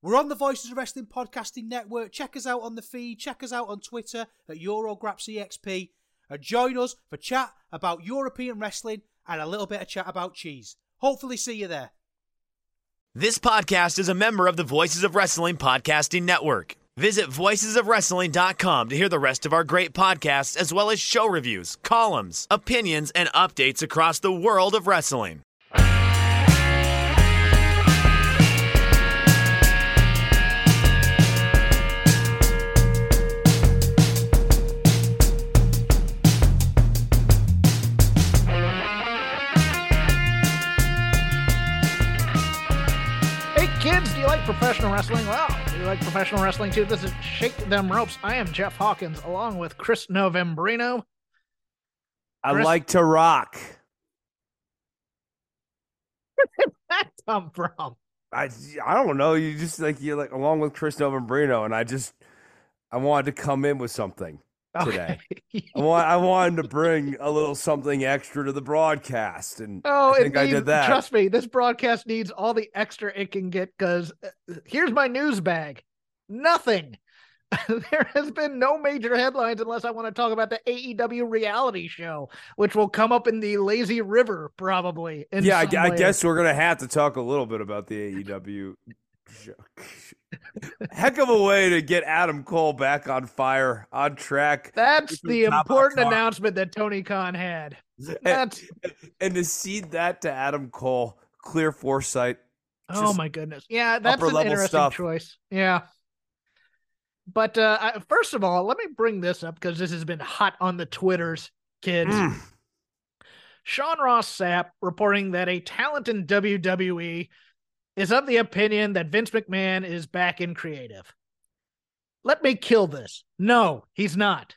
We're on the Voices of Wrestling Podcasting Network. Check us out on the feed. Check us out on Twitter at EuroGrapsEXP. And join us for chat about European wrestling and a little bit of chat about cheese. Hopefully, see you there. This podcast is a member of the Voices of Wrestling Podcasting Network. Visit voicesofwrestling.com to hear the rest of our great podcasts, as well as show reviews, columns, opinions, and updates across the world of wrestling. Professional wrestling? Well, you like professional wrestling too? This is Shake Them Ropes. I am Jeff Hawkins along with Chris Novembrino. I Chris- like to rock. Where did that come from? I I don't know. You just like you're like along with Chris Novembrino, and I just I wanted to come in with something Oh, today. Okay. I want I wanted to bring a little something extra to the broadcast, and Oh, I think I did that. Trust me, this broadcast needs all the extra it can get because uh, here's my news bag. Nothing. there has been no major headlines unless I want to talk about the AEW reality show, which will come up in the lazy river probably. yeah, I, I guess we're gonna have to talk a little bit about the AEW. Heck of a way to get Adam Cole back on fire, on track, That's the him top of the important announcement that Tony Khan had. and, That's and to seed that to Adam Cole, clear foresight. oh my goodness. Yeah, that's an interesting stuff. choice. Yeah. But uh, I, first of all, let me bring this up because this has been hot on the Twitters, kids. Mm. Sean Ross Sapp reporting that a talent in WWE is of the opinion that Vince McMahon is back in creative. Let me kill this. No, he's not.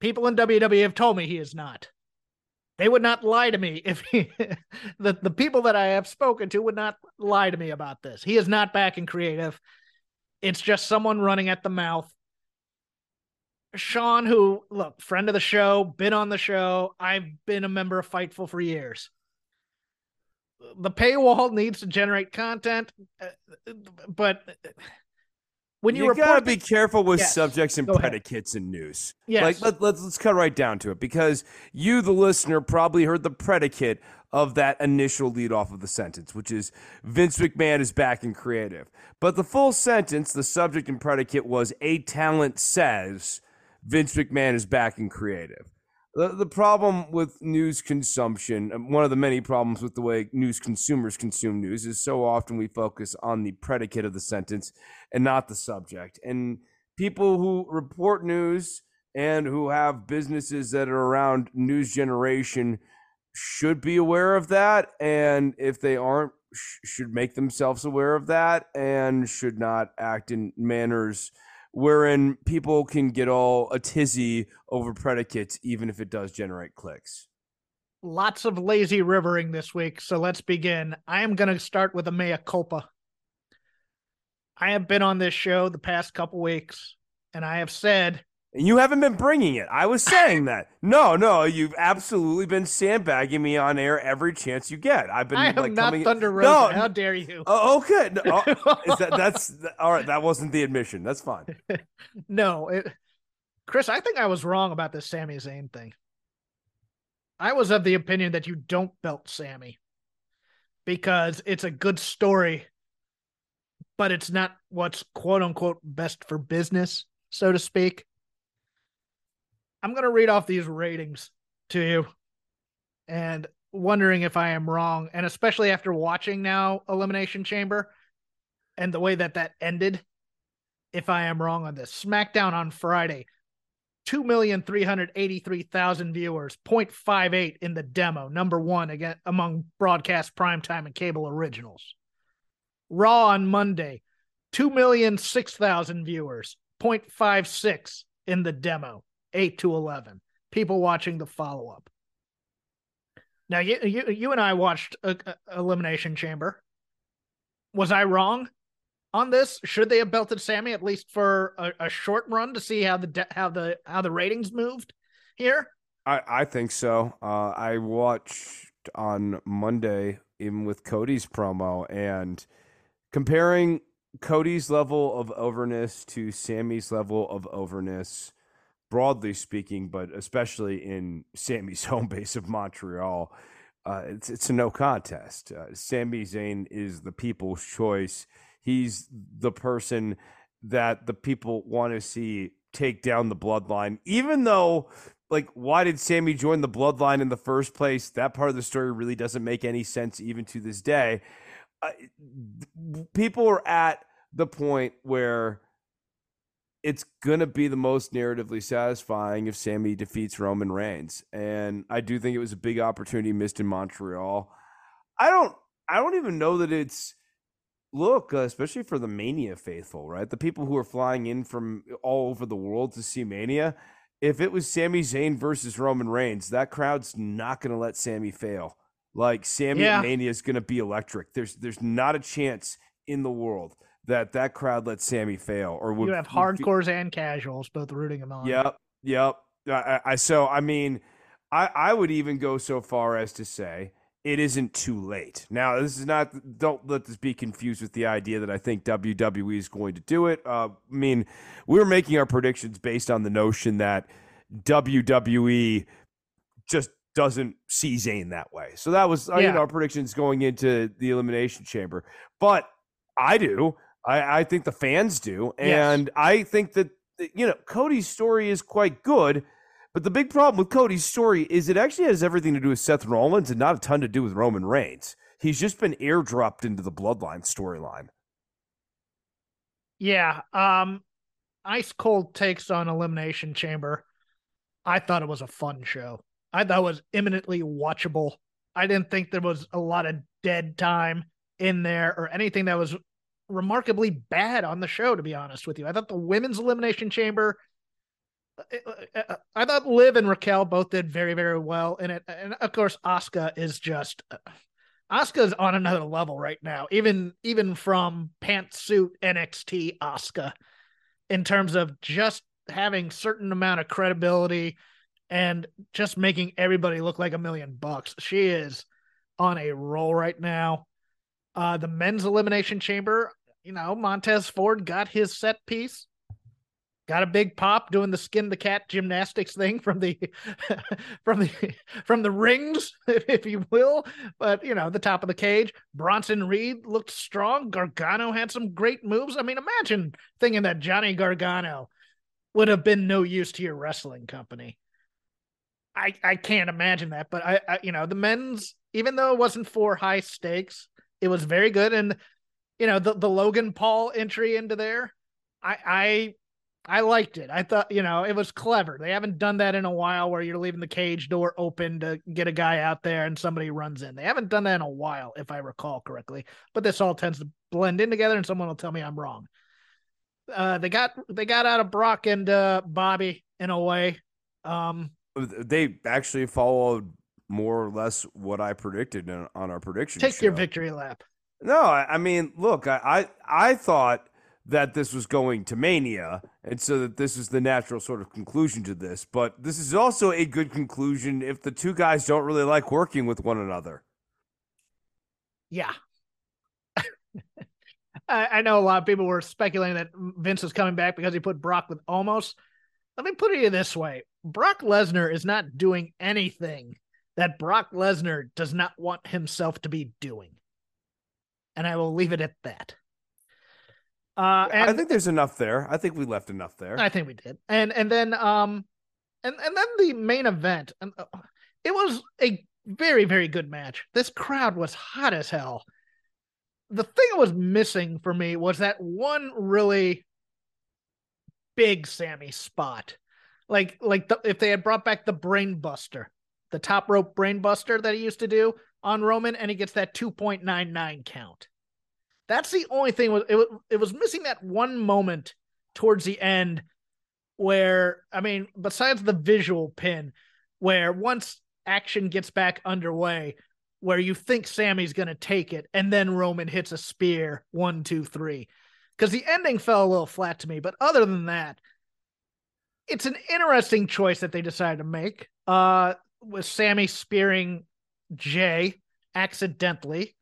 People in WWE have told me he is not. They would not lie to me if he, the, the people that I have spoken to would not lie to me about this. He is not back in creative. It's just someone running at the mouth. Sean, who look, friend of the show, been on the show. I've been a member of Fightful for years. The paywall needs to generate content, uh, but when you, you report gotta be careful with Yes. subjects and Go ahead. predicates in news. Yes. Like let, let's let's cut right down to it because you, the listener, probably heard the predicate of that initial lead off of the sentence, which is Vince McMahon is back in creative. But the full sentence, the subject and predicate was a talent says Vince McMahon is back in creative. The, the problem with news consumption, one of the many problems with the way news consumers consume news, is so often we focus on the predicate of the sentence and not the subject. And people who report news and who have businesses that are around news generation should be aware of that. And if they aren't, sh- should make themselves aware of that and should not act in manners wherein people can get all a tizzy over predicates, even if it does generate clicks. lots of lazy rivering this week. So let's begin. I am going to start with a mea culpa. I have been on this show the past couple weeks, and I have said you haven't been bringing it. I was saying that. No, no, you've absolutely been sandbagging me on air every chance you get. I've been I am like not coming. Thunder No, Rosa. How dare you? Oh, okay. No, oh, is that that's all right? That wasn't the admission. That's fine. no, it, Chris, I think I was wrong about this Sami Zayn thing. I was of the opinion that you don't belt Sami because it's a good story, but it's not what's quote unquote best for business, so to speak. I'm going to read off these ratings to you and wondering if I am wrong. And especially after watching now Elimination Chamber and the way that that ended, if I am wrong on this. SmackDown on Friday, 2,383,000 viewers, 0.58 in the demo, number one again among broadcast primetime and cable originals. Raw on Monday, 2,006,000 viewers, 0.56 in the demo, 8 to 11. People watching the follow up. Now, you, you, you and I watched a, a Elimination Chamber. Was I wrong on this? Should they have belted Sami at least for a, a short run to see how the de- how the how the ratings moved here? I, I think so. Uh, I watched on Monday, even with Cody's promo, and comparing Cody's level of overness to Sami's level of overness, broadly speaking, but especially in Sami's home base of Montreal, uh, it's it's a no contest. Uh, Sami Zayn is the people's choice. He's the person that the people want to see take down the bloodline, even though like why did Sami join the bloodline in the first place? That part of the story really doesn't make any sense even to this day. Uh, people are at the point where it's gonna be the most narratively satisfying if Sami defeats Roman Reigns, and I do think it was a big opportunity missed in Montreal. I don't, I don't even know that it's look, uh, especially for the Mania faithful, right? The people who are flying in from all over the world to see Mania if it was Sami Zayn versus Roman Reigns, that crowd's not going to let Sami fail. Like Sami yeah. Mania is going to be electric. There's there's not a chance in the world that that crowd let Sami fail. Or would you have hardcores and casuals both rooting him on? Yep, yep. I, I so I mean, I I would even go so far as to say it isn't too late. Now, this is not, don't let this be confused with the idea that I think WWE is going to do it. Uh, I mean, we were making our predictions based on the notion that WWE just doesn't see Zayn that way. So that was, yeah. you know, our predictions going into the Elimination Chamber. But I do. I, I think the fans do. And yes. I think that, you know, Cody's story is quite good but the big problem with Cody's story is it actually has everything to do with Seth Rollins and not a ton to do with Roman Reigns. He's just been airdropped into the bloodline storyline. Yeah. Um ice cold takes on Elimination Chamber. I thought it was a fun show. I thought it was eminently watchable. I didn't think there was a lot of dead time in there or anything that was remarkably bad on the show, to be honest with you. I thought the women's elimination chamber uh, uh, uh, I thought Liv and Raquel both did very, very well in it. And of course, Asuka is just Asuka's on another level right now, even even from pantsuit NXT Asuka, in terms of just having certain amount of credibility and just making everybody look like a million bucks. She is on a roll right now. Uh, the men's elimination chamber, you know, Montez Ford got his set piece got a big pop doing the skin the cat gymnastics thing from the from the from the rings if you will. But you know the top of the cage bronson reed looked strong. Gargano had some great moves. I mean imagine thinking that johnny gargano would have been no use to your wrestling company. I i can't imagine that but I, I you know the men's even though it wasn't for high stakes it was very good and you know the the logan paul entry into there I, I I liked it. I thought, you know, it was clever. They haven't done that in a while where you're leaving the cage door open to get a guy out there and somebody runs in. They haven't done that in a while, if I recall correctly. But this all tends to blend in together, and someone will tell me I'm wrong. Uh, they got they got out of Brock and uh, Bobby in a way. Um, they actually followed more or less what I predicted on our prediction. Take show. your victory lap. No, I, I mean, look, I, I I thought that this was going to Mania, and so that this is the natural sort of conclusion to this. But this is also a good conclusion if the two guys don't really like working with one another. Yeah. I, I, know a lot of people were speculating that Vince is coming back because he put Brock with almost. Let me put it this way Brock Lesnar is not doing anything that Brock Lesnar does not want himself to be doing. And I will leave it at that. Uh, and I think there's enough there. I think we left enough there. I think we did. And and then um, and and then the main event, and uh, it was a very very good match. This crowd was hot as hell. The thing that was missing for me was that one really big Sami spot, like like the, if they had brought back the Brainbuster, the top rope Brainbuster that he used to do on Roman, and he gets that two point nine nine count that's the only thing was it, was it was missing that one moment towards the end where I mean, besides the visual pin, where once action gets back underway, where you think Sami's going to take it, and then Roman hits a spear one, two, three. Because the ending fell a little flat to me. But other than that, it's an interesting choice that they decided to make. Uh, with Sami spearing Jay accidentally.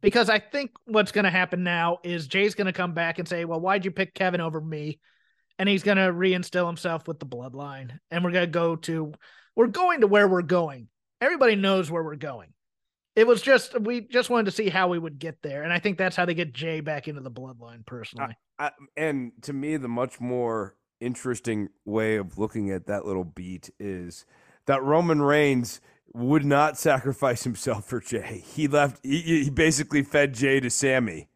Because I think what's going to happen now is Jay's going to come back and say, Well, why'd you pick Kevin over me? And he's going to reinstill himself with the bloodline. And we're going to go to, we're going to where we're going. Everybody knows where we're going. It was just, we just wanted to see how we would get there. And I think that's how they get Jay back into the bloodline, personally. I, and to me, the much more interesting way of looking at that little beat is that Roman Reigns would not sacrifice himself for Jay. He left. He, he basically fed Jay to Sami.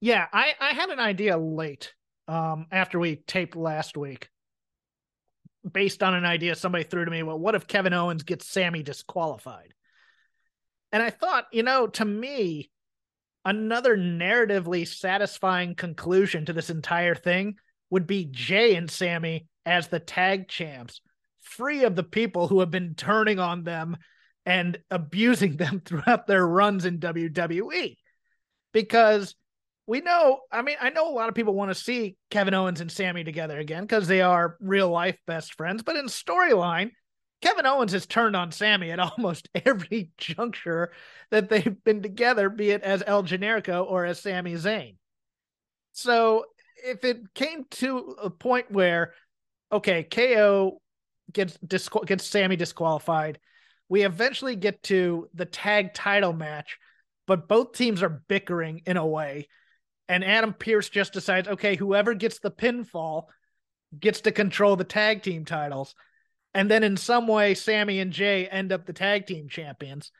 Yeah, I I had an idea late um after we taped last week. Based on an idea somebody threw to me, well, what if Kevin Owens gets Sami disqualified? And I thought, you know, to me, another narratively satisfying conclusion to this entire thing would be Jay and Sami as the tag champs free of the people who have been turning on them and abusing them throughout their runs in WWE. Because we know, I mean, I know a lot of people want to see Kevin Owens and Sami together again because they are real life best friends. But in storyline, Kevin Owens has turned on Sami at almost every juncture that they've been together, be it as El Generico or as Sami Zayn. So if it came to a point where, okay, KO gets disqual- gets Sami disqualified. We eventually get to the tag title match, but both teams are bickering in a way. And Adam Pearce just decides, okay, whoever gets the pinfall gets to control the tag team titles. And then in some way, Sami and Jay end up the tag team champions.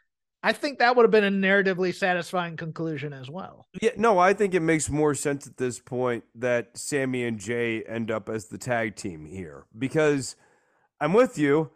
I think that would have been a narratively satisfying conclusion as well. Yeah, no, I think it makes more sense at this point that Sami and Jay end up as the tag team here because – I'm with you.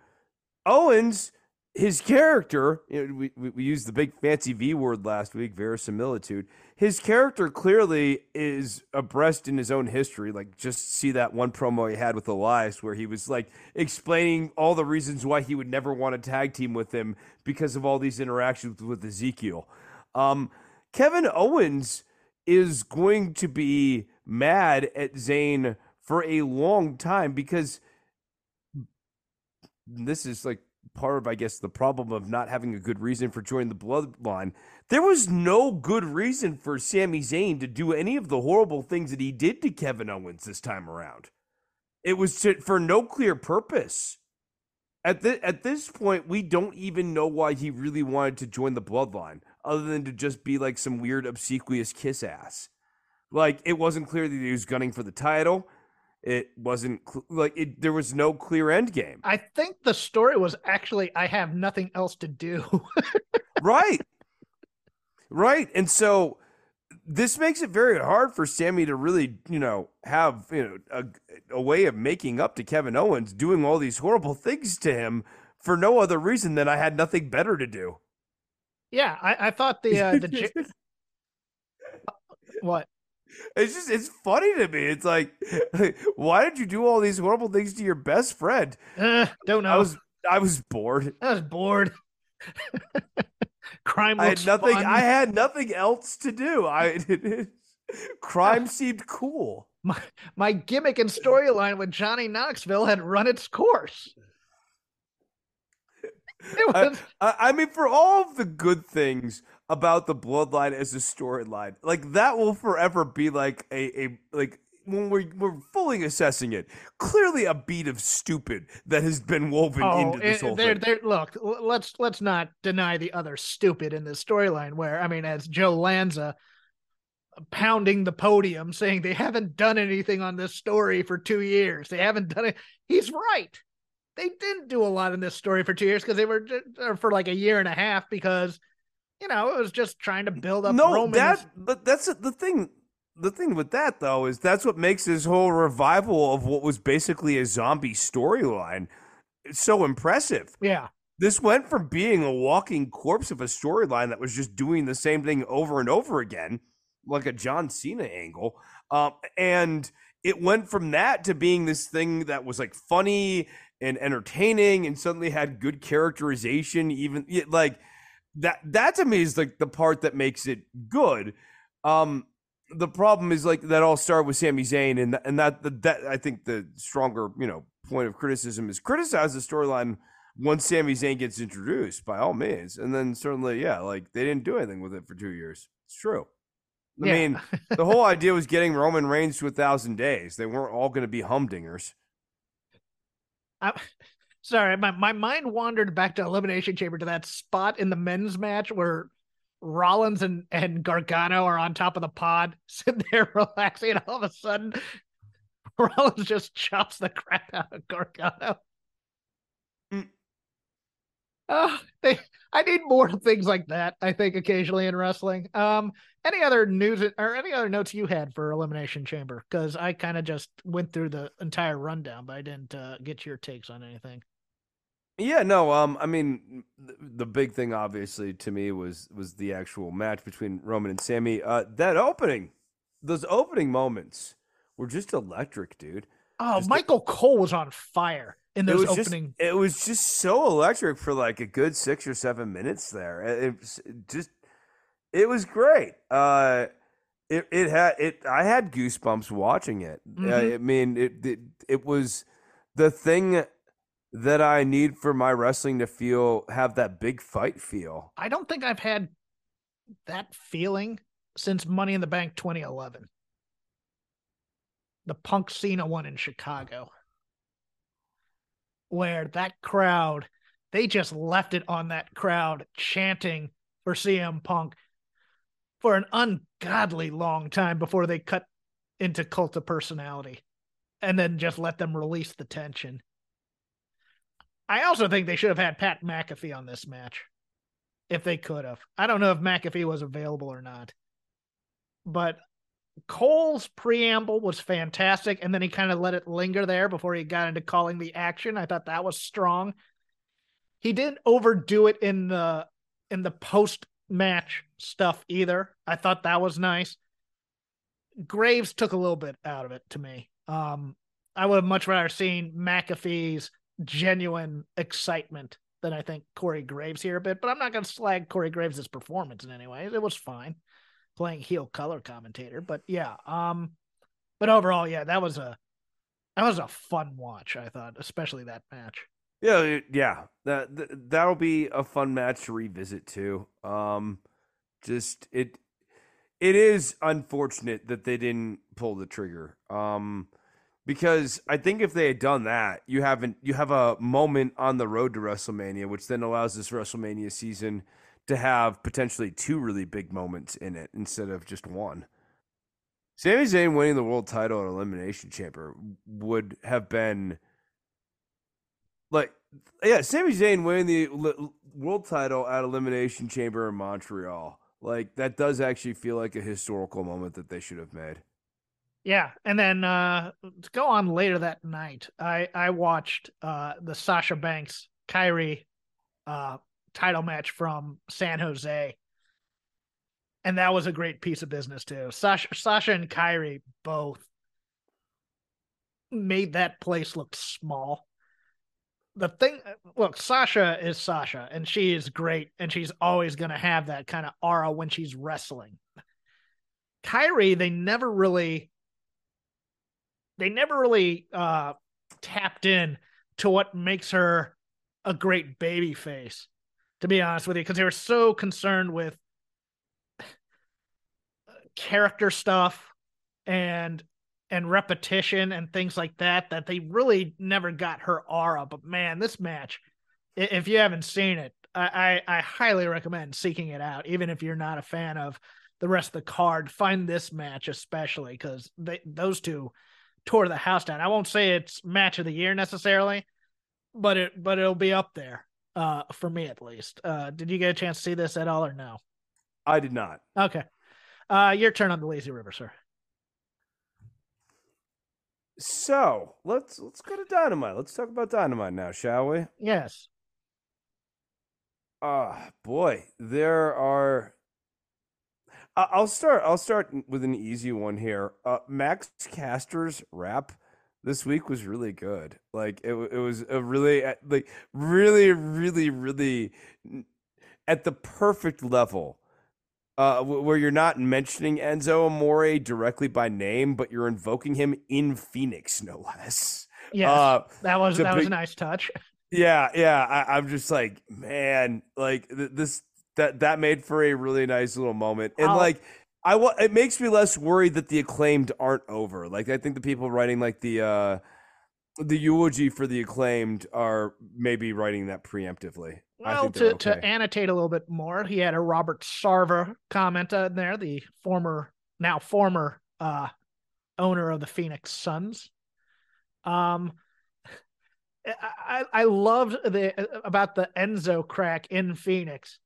Owens, his character, you know, we, we, used the big fancy V word last week, verisimilitude. His character clearly is abreast in his own history. Like, just see that one promo he had with Elias where he was like explaining all the reasons why he would never want to tag team with him because of all these interactions with Ezekiel. Um, Kevin Owens is going to be mad at Zayn for a long time because – this is like part of, I guess, the problem of not having a good reason for joining the bloodline. There was no good reason for Sami Zayn to do any of the horrible things that he did to Kevin Owens this time around. It was to, for no clear purpose. At the, at this point, we don't even know why he really wanted to join the bloodline, other than to just be like some weird obsequious kiss ass. Like it wasn't clear that he was gunning for the title. It wasn't like it, there was no clear end game. I think the story was actually I have nothing else to do. right. Right. And so this makes it very hard for Sami to really, you know, have, you know, a, a way of making up to Kevin Owens doing all these horrible things to him for no other reason than I had nothing better to do. Yeah, I, I thought the uh, the what it's just it's funny to me. It's like, why did you do all these horrible things to your best friend? Uh, don't know. I was I was bored. I was bored. crime. I had nothing. Fun. I had nothing else to do. I it, it, crime seemed cool. My my gimmick and storyline with Johnny Knoxville had run its course. Was... I, I mean, for all of the good things about the bloodline as a storyline. Like that will forever be like a, a like when we're we're fully assessing it, clearly a beat of stupid that has been woven oh, into this eh, whole they're, thing. They're, look, let's let's not deny the other stupid in this storyline. Where I mean, as Joe Lanza pounding the podium, saying they haven't done anything on this story for two years. They haven't done it. He's right. They didn't do a lot in this story for two years because they were for like a year and a half because you know, it was just trying to build up. No, Roman's... that but that's the thing. The thing with that though is that's what makes this whole revival of what was basically a zombie storyline so impressive. Yeah. This went from being a walking corpse of a storyline that was just doing the same thing over and over again, like a John Cena angle, um, and it went from that to being this thing that was like funny and entertaining and suddenly had good characterization even like that that to me is like the part that makes it good. Um the problem is like that all started with Sami Zayn and and that that I think the stronger you know point of criticism is criticize the storyline once Sami Zayn gets introduced by all means. And then certainly yeah like they didn't do anything with it for 2 years. It's true. I Yeah. mean the whole idea was getting Roman Reigns to a thousand days. They weren't all going to be humdingers. I, sorry, my, my mind wandered back to Elimination Chamber to that spot in the men's match where Rollins and, and Gargano are on top of the pod, sitting there relaxing, and all of a sudden Rollins just chops the crap out of Gargano. Mm. Oh, they, I need more things like that, I think, occasionally in wrestling. Um, any other news or any other notes you had for Elimination Chamber? Because I kind of just went through the entire rundown, but I didn't uh, get your takes on anything. Yeah, no, um, I mean, the, the big thing, obviously, to me was was the actual match between Roman and Sami. Uh, that opening, those opening moments were just electric, dude. Oh, Just the- Michael Cole was on fire in It those was just, opening. it was just so electric for like a good six or seven minutes there. It, it was just, it was great. Uh, it it had it. I had goosebumps watching it. Uh, Mhm. I mean, it, it it was the thing that I need for my wrestling to feel have that big fight feel. I don't think I've had that feeling since Money in the Bank 2011. The Punk Cena one in Chicago. Where that crowd, they just left it on that crowd chanting for CM Punk for an ungodly long time before they cut into cult of personality and then just let them release the tension. I also think they should have had Pat McAfee on this match if they could have. I don't know if McAfee was available or not. But Cole's preamble was fantastic, and then he kind of let it linger there before he got into calling the action. I thought that was strong. He didn't overdo it in the in the post match stuff either. I thought that was nice. Graves took a little bit out of it to me. Um, I would have much rather seen McAfee's genuine excitement than I think Corey Graves here a bit, but I'm not going to slag Corey Graves' performance in any way. It was fine playing heel color commentator, but yeah. Um, but overall, yeah, that was a that was a fun watch. I thought, especially that match. Yeah, yeah. That that'll be a fun match to revisit too. Um, just it it is unfortunate that they didn't pull the trigger. Um, because I think if they had done that, you haven't you have a moment on the road to WrestleMania, which then allows this WrestleMania season to have potentially two really big moments in it instead of just one. Sami Zayn winning the world title at Elimination Chamber would have been like, yeah, Sami Zayn winning the world title at Elimination Chamber in Montreal. Like that does actually feel like a historical moment that they should have made. Yeah, and then uh to go on later that night, I I watched uh the Sasha Banks Kairi uh title match from San Jose. And that was a great piece of business too. Sasha Sasha and Kairi both made that place look small. The thing look, Sasha is Sasha and she is great and she's always going to have that kind of aura when she's wrestling. Kairi, they never really they never really uh tapped in to what makes her a great baby face to be honest with you because they were so concerned with character stuff and and repetition and things like that that they really never got her aura. But man this match, if you haven't seen it i i, I highly recommend seeking it out even if you're not a fan of the rest of the card. Find this match especially because those two tore the house down. I won't say it's match of the year necessarily, but it but it'll be up there uh for me at least. Uh did you get a chance to see this at all or no? I did not. Okay. Uh your turn on the lazy river, sir. So let's let's go to Dynamite. Let's talk about Dynamite now, shall we? Yes. Ah, boy, there are. I- I'll start. I'll start with an easy one here. Uh, Max Caster's rap this week was really good. Like it, it was a really, like really, really, really at the perfect level. Uh, where you're not mentioning Enzo Amore directly by name, but you're invoking him in Phoenix, no less. Yeah, Uh, that was that was a nice touch. yeah, yeah. I, I'm just like, man, like th- this that that made for a really nice little moment, and I'll- like. I wa- it makes me less worried that the acclaimed aren't over. Like I think the people writing like the uh the eulogy for the acclaimed are maybe writing that preemptively. Well, think they're to, to annotate a little bit more, he had a Robert Sarver comment in there, the former, now former uh, owner of the Phoenix Suns. Um, I, I I loved the about the Enzo crack in Phoenix.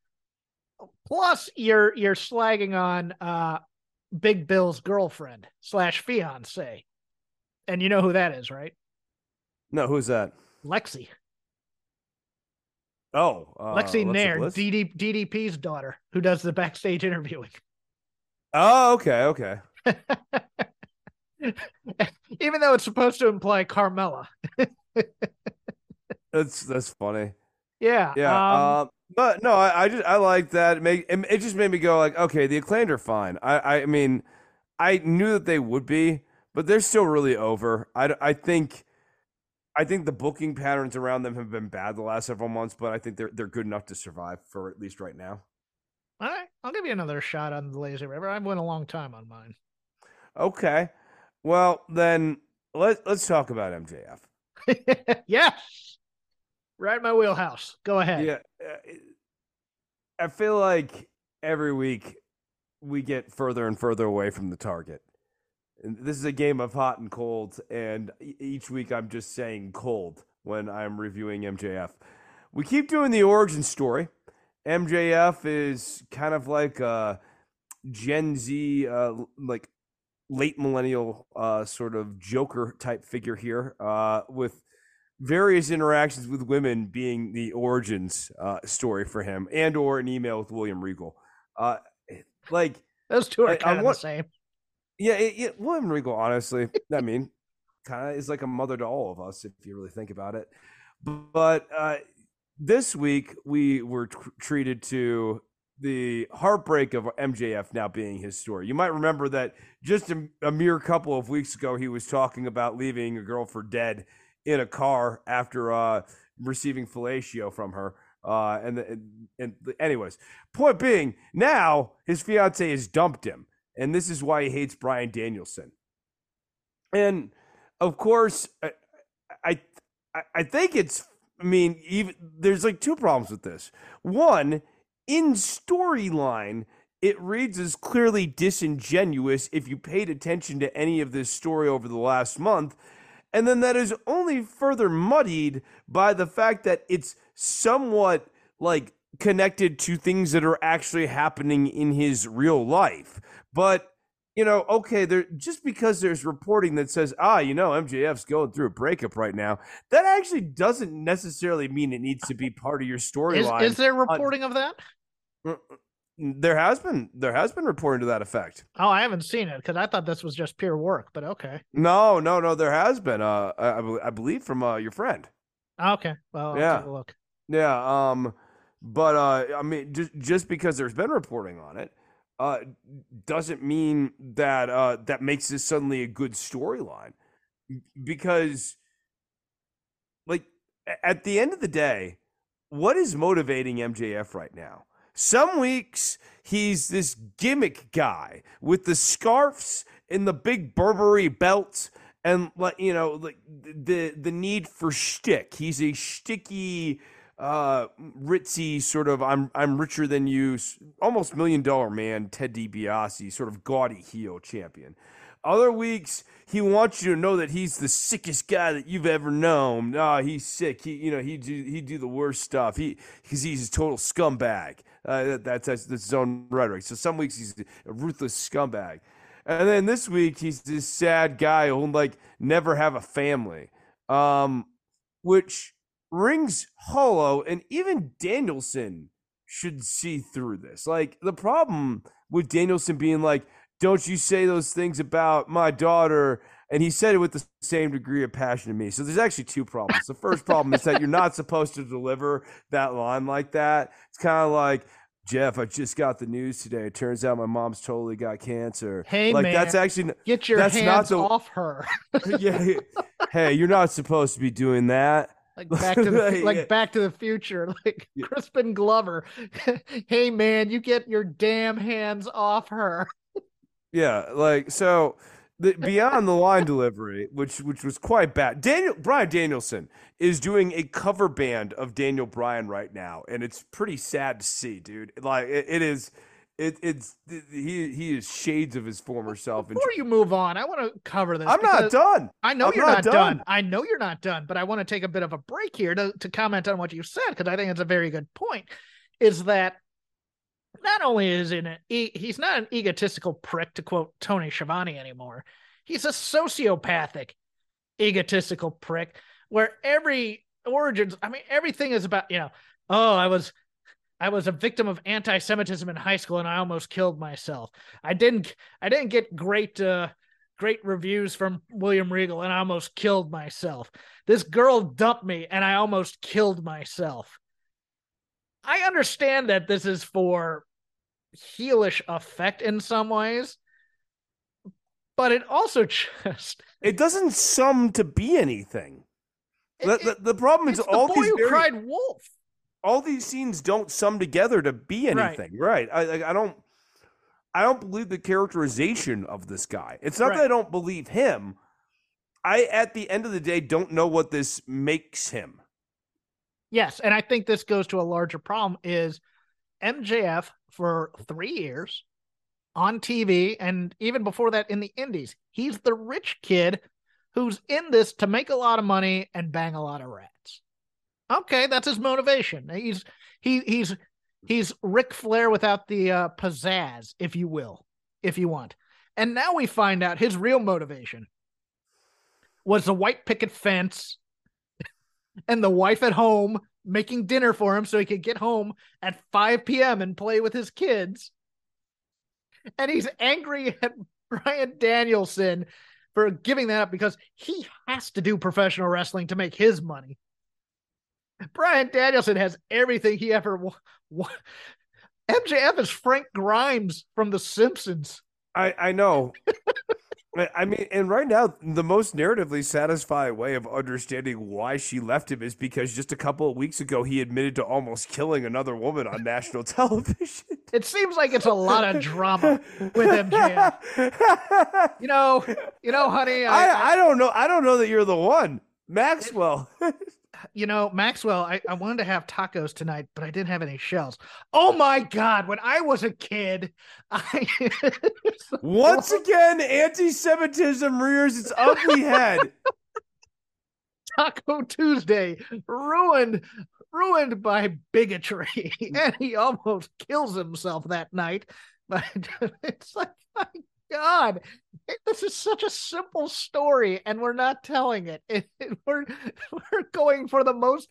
Plus, you're you're slagging on uh, Big Bill's girlfriend slash fiance, and you know who that is, right? no, who's that? Lexy. Oh, uh, Lexy Nair, DD, DDP's daughter, who does the backstage interviewing. Oh, okay, okay. Even though it's supposed to imply Carmella. That's that's funny. Yeah. Yeah, um, uh, but no, I, I just I like that. It, make, it, it just made me go like, okay, the acclaimed are fine. I I mean, I knew that they would be, but they're still really over. I, I think, I think the booking patterns around them have been bad the last several months, but I think they're they're good enough to survive for at least right now. all right. I'll give you another shot on the Lazy River. I went a long time on mine. Okay, well then let let's talk about MJF. yes. Right in my wheelhouse. Go ahead. Yeah, uh, I feel like every week we get further and further away from the target. And this is a game of hot and cold, and each week I'm just saying cold when I'm reviewing MJF. We keep doing the origin story. MJF is kind of like a Gen Z, uh, like late millennial uh, sort of Joker type figure here, uh, with various interactions with women being the origins uh, story for him, and or an email with William Regal. Uh, like, Those two are I kind of the same. yeah, it, it, William Regal, honestly, I mean, kind of is like a mother to all of us if you really think about it. But uh, this week we were tr- treated to the heartbreak of MJF now being his story. You might remember that just a, a mere couple of weeks ago he was talking about leaving a girl for dead in a car after uh, receiving fellatio from her. Uh, and, the, and anyways, point being, now his fiance has dumped him, and this is why he hates Bryan Danielson. And of course, I, I I- I think it's. I mean, even there's like two problems with this. One, in storyline, it reads as clearly disingenuous if you paid attention to any of this story over the last month. And then that is only further muddied by the fact that it's somewhat like connected to things that are actually happening in his real life. But you know, okay, there just because there's reporting that says, ah, you know, MJF's going through a breakup right now, that actually doesn't necessarily mean it needs to be part of your Is, storyline. is there reporting of that? There has been there has been reporting to that effect. Oh, I haven't seen it because I thought this was just pure work, but okay. No, no, no, there has been. Uh, I, I believe from uh, your friend. Okay. Well, I'll Yeah. take a look. Yeah. Um. But uh, I mean, just just because there's been reporting on it, uh, doesn't mean that uh that makes this suddenly a good storyline, because, like, at the end of the day, what is motivating MJF right now? Some weeks he's this gimmick guy with the scarfs and the big Burberry belt and like you know like the the need for shtick. He's a shticky, uh, ritzy sort of I'm I'm richer than you, almost million dollar man Ted DiBiase, sort of gaudy heel champion. Other weeks, he wants you to know that he's the sickest guy that you've ever known. Ah, he's sick. He, you know, he do he do the worst stuff. He because he's a total scumbag. Uh, that's, that's his own rhetoric. So some weeks he's a ruthless scumbag, and then this week he's this sad guy who'll like never have a family, um, which rings hollow. And even Danielson should see through this. Like the problem with Danielson being like, "Don't you say those things about my daughter." And he said it with the same degree of passion to me. So there's actually two problems. The first problem is that you're not supposed to deliver that line like that. It's kind of like, Jeff, I just got the news today. It turns out my mom's totally got cancer. Hey, like man, that's actually get your that's not hands the- off her. yeah. Hey, you're not supposed to be doing that. like back to the Yeah. like Back to the Future, like Yeah. Crispin Glover. hey man, you get your damn hands off her. Yeah, like so the beyond the line delivery, which which was quite bad. Daniel Bryan Danielson is doing a cover band of Daniel Bryan right now, and it's pretty sad to see, dude. Like it, it is, it, it's he he is shades of his former self. And Before you move on, I want to cover this. I'm not done. I know I'm you're not not, done. done. I know you're not done, but I want to take a bit of a break here to, to comment on what you said because I think it's a very good point. Is that not only is in he, he's not an egotistical prick to quote Tony Schiavone anymore. He's a sociopathic, egotistical prick where every origins. I mean, everything is about you know. Oh, I was I was a victim of anti-Semitism in high school and I almost killed myself. I didn't I didn't get great uh great reviews from William Regal and I almost killed myself. This girl dumped me and I almost killed myself. I understand that this is for heelish effect in some ways, but it also just It doesn't sum to be anything. it- The, the, the problem is the all boy these who very- cried wolf. all these scenes don't sum together to be anything, right? I I I don't I don't believe the characterization of this guy. It's not that I don't believe him. I at the end of the day don't know what this makes him. Yes, and I think this goes to a larger problem is MJF for 3 years on TV and even before that in the indies. He's the rich kid who's in this to make a lot of money and bang a lot of rats. Okay, that's his motivation. He's he he's he's Ric Flair without the uh, pizzazz, if you will, if you want. And now we find out his real motivation was the white picket fence and the wife at home making dinner for him so he could get home at 5 p.m. and play with his kids. And he's angry at Bryan Danielson for giving that up because he has to do professional wrestling to make his money. Bryan Danielson has everything he ever wa- wa- MJF is Frank Grimes from The Simpsons. I I know. I- I mean, and right now, the most narratively satisfying way of understanding why she left him is because just a couple of weeks ago he admitted to almost killing another woman on national television. It seems like it's a lot of drama with MJF. You know, you know, honey, I, I, I don't know. I don't know that you're the one, Maxwell. you know, Maxwell, I, I wanted to have tacos tonight, but I didn't have any shells. Oh my God. When I was a kid, I. Once again, anti-Semitism rears its ugly head. Taco Tuesday ruined ruined by bigotry and he almost kills himself that night but it's like my god this is such a simple story and we're not telling it, we're we're going for the most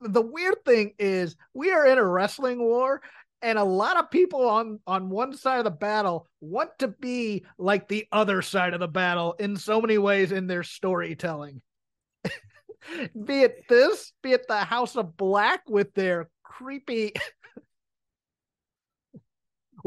the weird thing is we are in a wrestling war and a lot of people on on one side of the battle want to be like the other side of the battle in so many ways in their storytelling be it this, be it the House of Black with their creepy.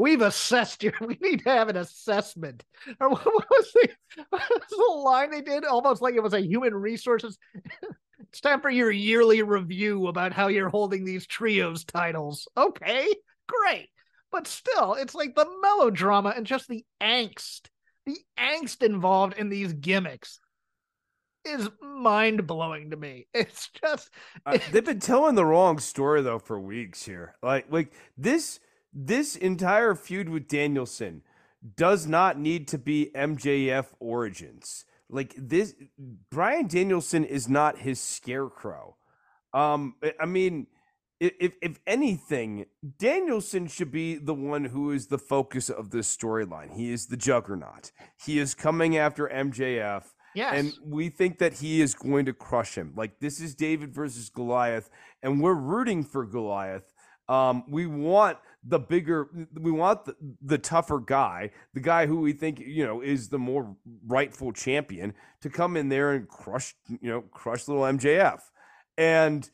We've assessed you. We need to have an assessment. Or what was the, what was the line they did? Almost like it was a human resources. it's time for your yearly review about how you're holding these trios titles. Okay, great. But still, it's like the melodrama and just the angst, the angst involved in these gimmicks is mind blowing to me. It's just Uh, they've been telling the wrong story though for weeks here. Like like this this entire feud with Danielson does not need to be MJF origins. Like this Bryan Danielson is not his scarecrow. Um I- mean if if anything, Danielson should be the one who is the focus of this storyline. He is the juggernaut. He is coming after MJF. yes. And we think that he is going to crush him. Like this is David versus Goliath, and we're rooting for Goliath. Um, we want the bigger, we want the, the tougher guy, the guy who we think you know is the more rightful champion to come in there and crush, you know, crush little MJF, and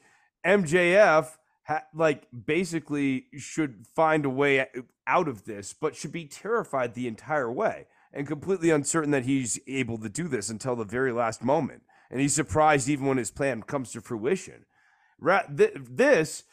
MJF ha- like basically should find a way out of this, but should be terrified the entire way and completely uncertain that he's able to do this until the very last moment. And he's surprised even when his plan comes to fruition. Ra- th- this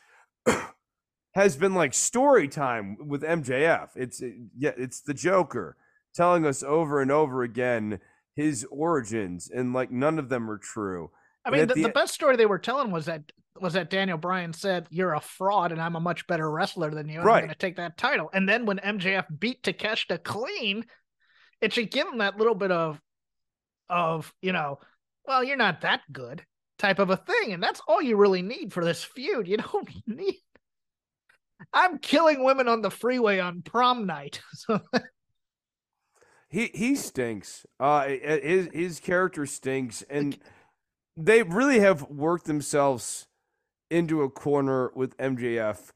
has been like story time with MJF. It's eh, yeah, it's the Joker telling us over and over again his origins, and like none of them are true. I mean, the, the the best story they were telling was that was that Daniel Bryan said, "You're a fraud, and I'm a much better wrestler than you. And Right. I'm going to take that title." And then when MJF beat Takeshita clean, it should give him that little bit of, of you know, well, you're not that good type of a thing, and that's all you really need for this feud. You don't need. I'm killing women on the freeway on prom night. So He he stinks. Uh, his his character stinks, and they really have worked themselves into a corner with MJF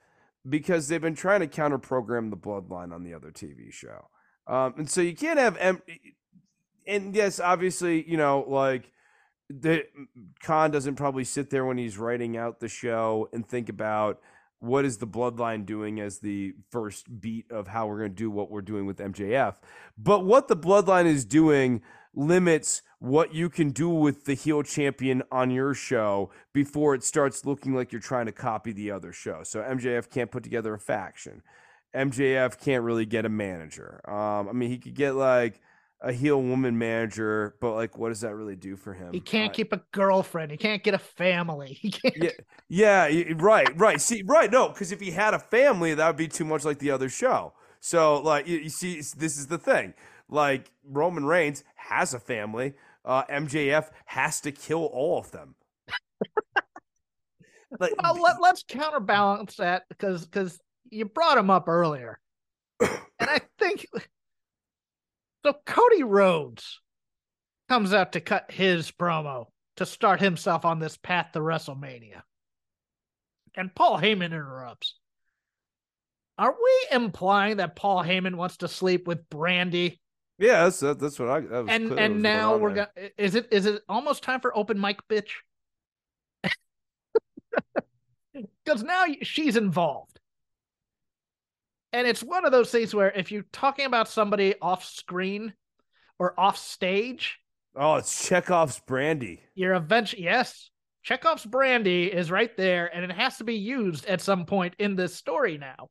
because they've been trying to counter program the bloodline on the other TV show. Um, and so you can't have M. And yes, obviously, you know, like the Khan doesn't probably sit there when he's writing out the show and think about what is the bloodline doing as the first beat of how we're going to do what we're doing with MJF. But what the bloodline is doing limits what you can do with the heel champion on your show before it starts looking like you're trying to copy the other show. So MJF can't put together a faction. MJF can't really get a manager. Um, I mean, he could get like a heel woman manager, but like, what does that really do for him? he can't keep a girlfriend. He can't get a family. He can't. yeah, yeah, right, right. See, right, no, because if he had a family, that would be too much like the other show. So, like, you, you see, this is the thing. Like, Roman Reigns has a family. Uh, MJF has to kill all of them. like, Well, let, let's counterbalance that because because you brought him up earlier, and I think so. Cody Rhodes comes out to cut his promo to start himself on this path to WrestleMania, and Paul Heyman interrupts. Are we implying that Paul Heyman wants to sleep with Brandi? yeah, that's that's what I. That was And clear- that was and now we're gonna is it is it almost time for open mic, bitch? Because now she's involved. And it's one of those things where if you're talking about somebody off screen or off stage, Oh, it's Chekhov's brandy. you're eventually, yes, Chekhov's brandy is right there and it has to be used at some point in this story now.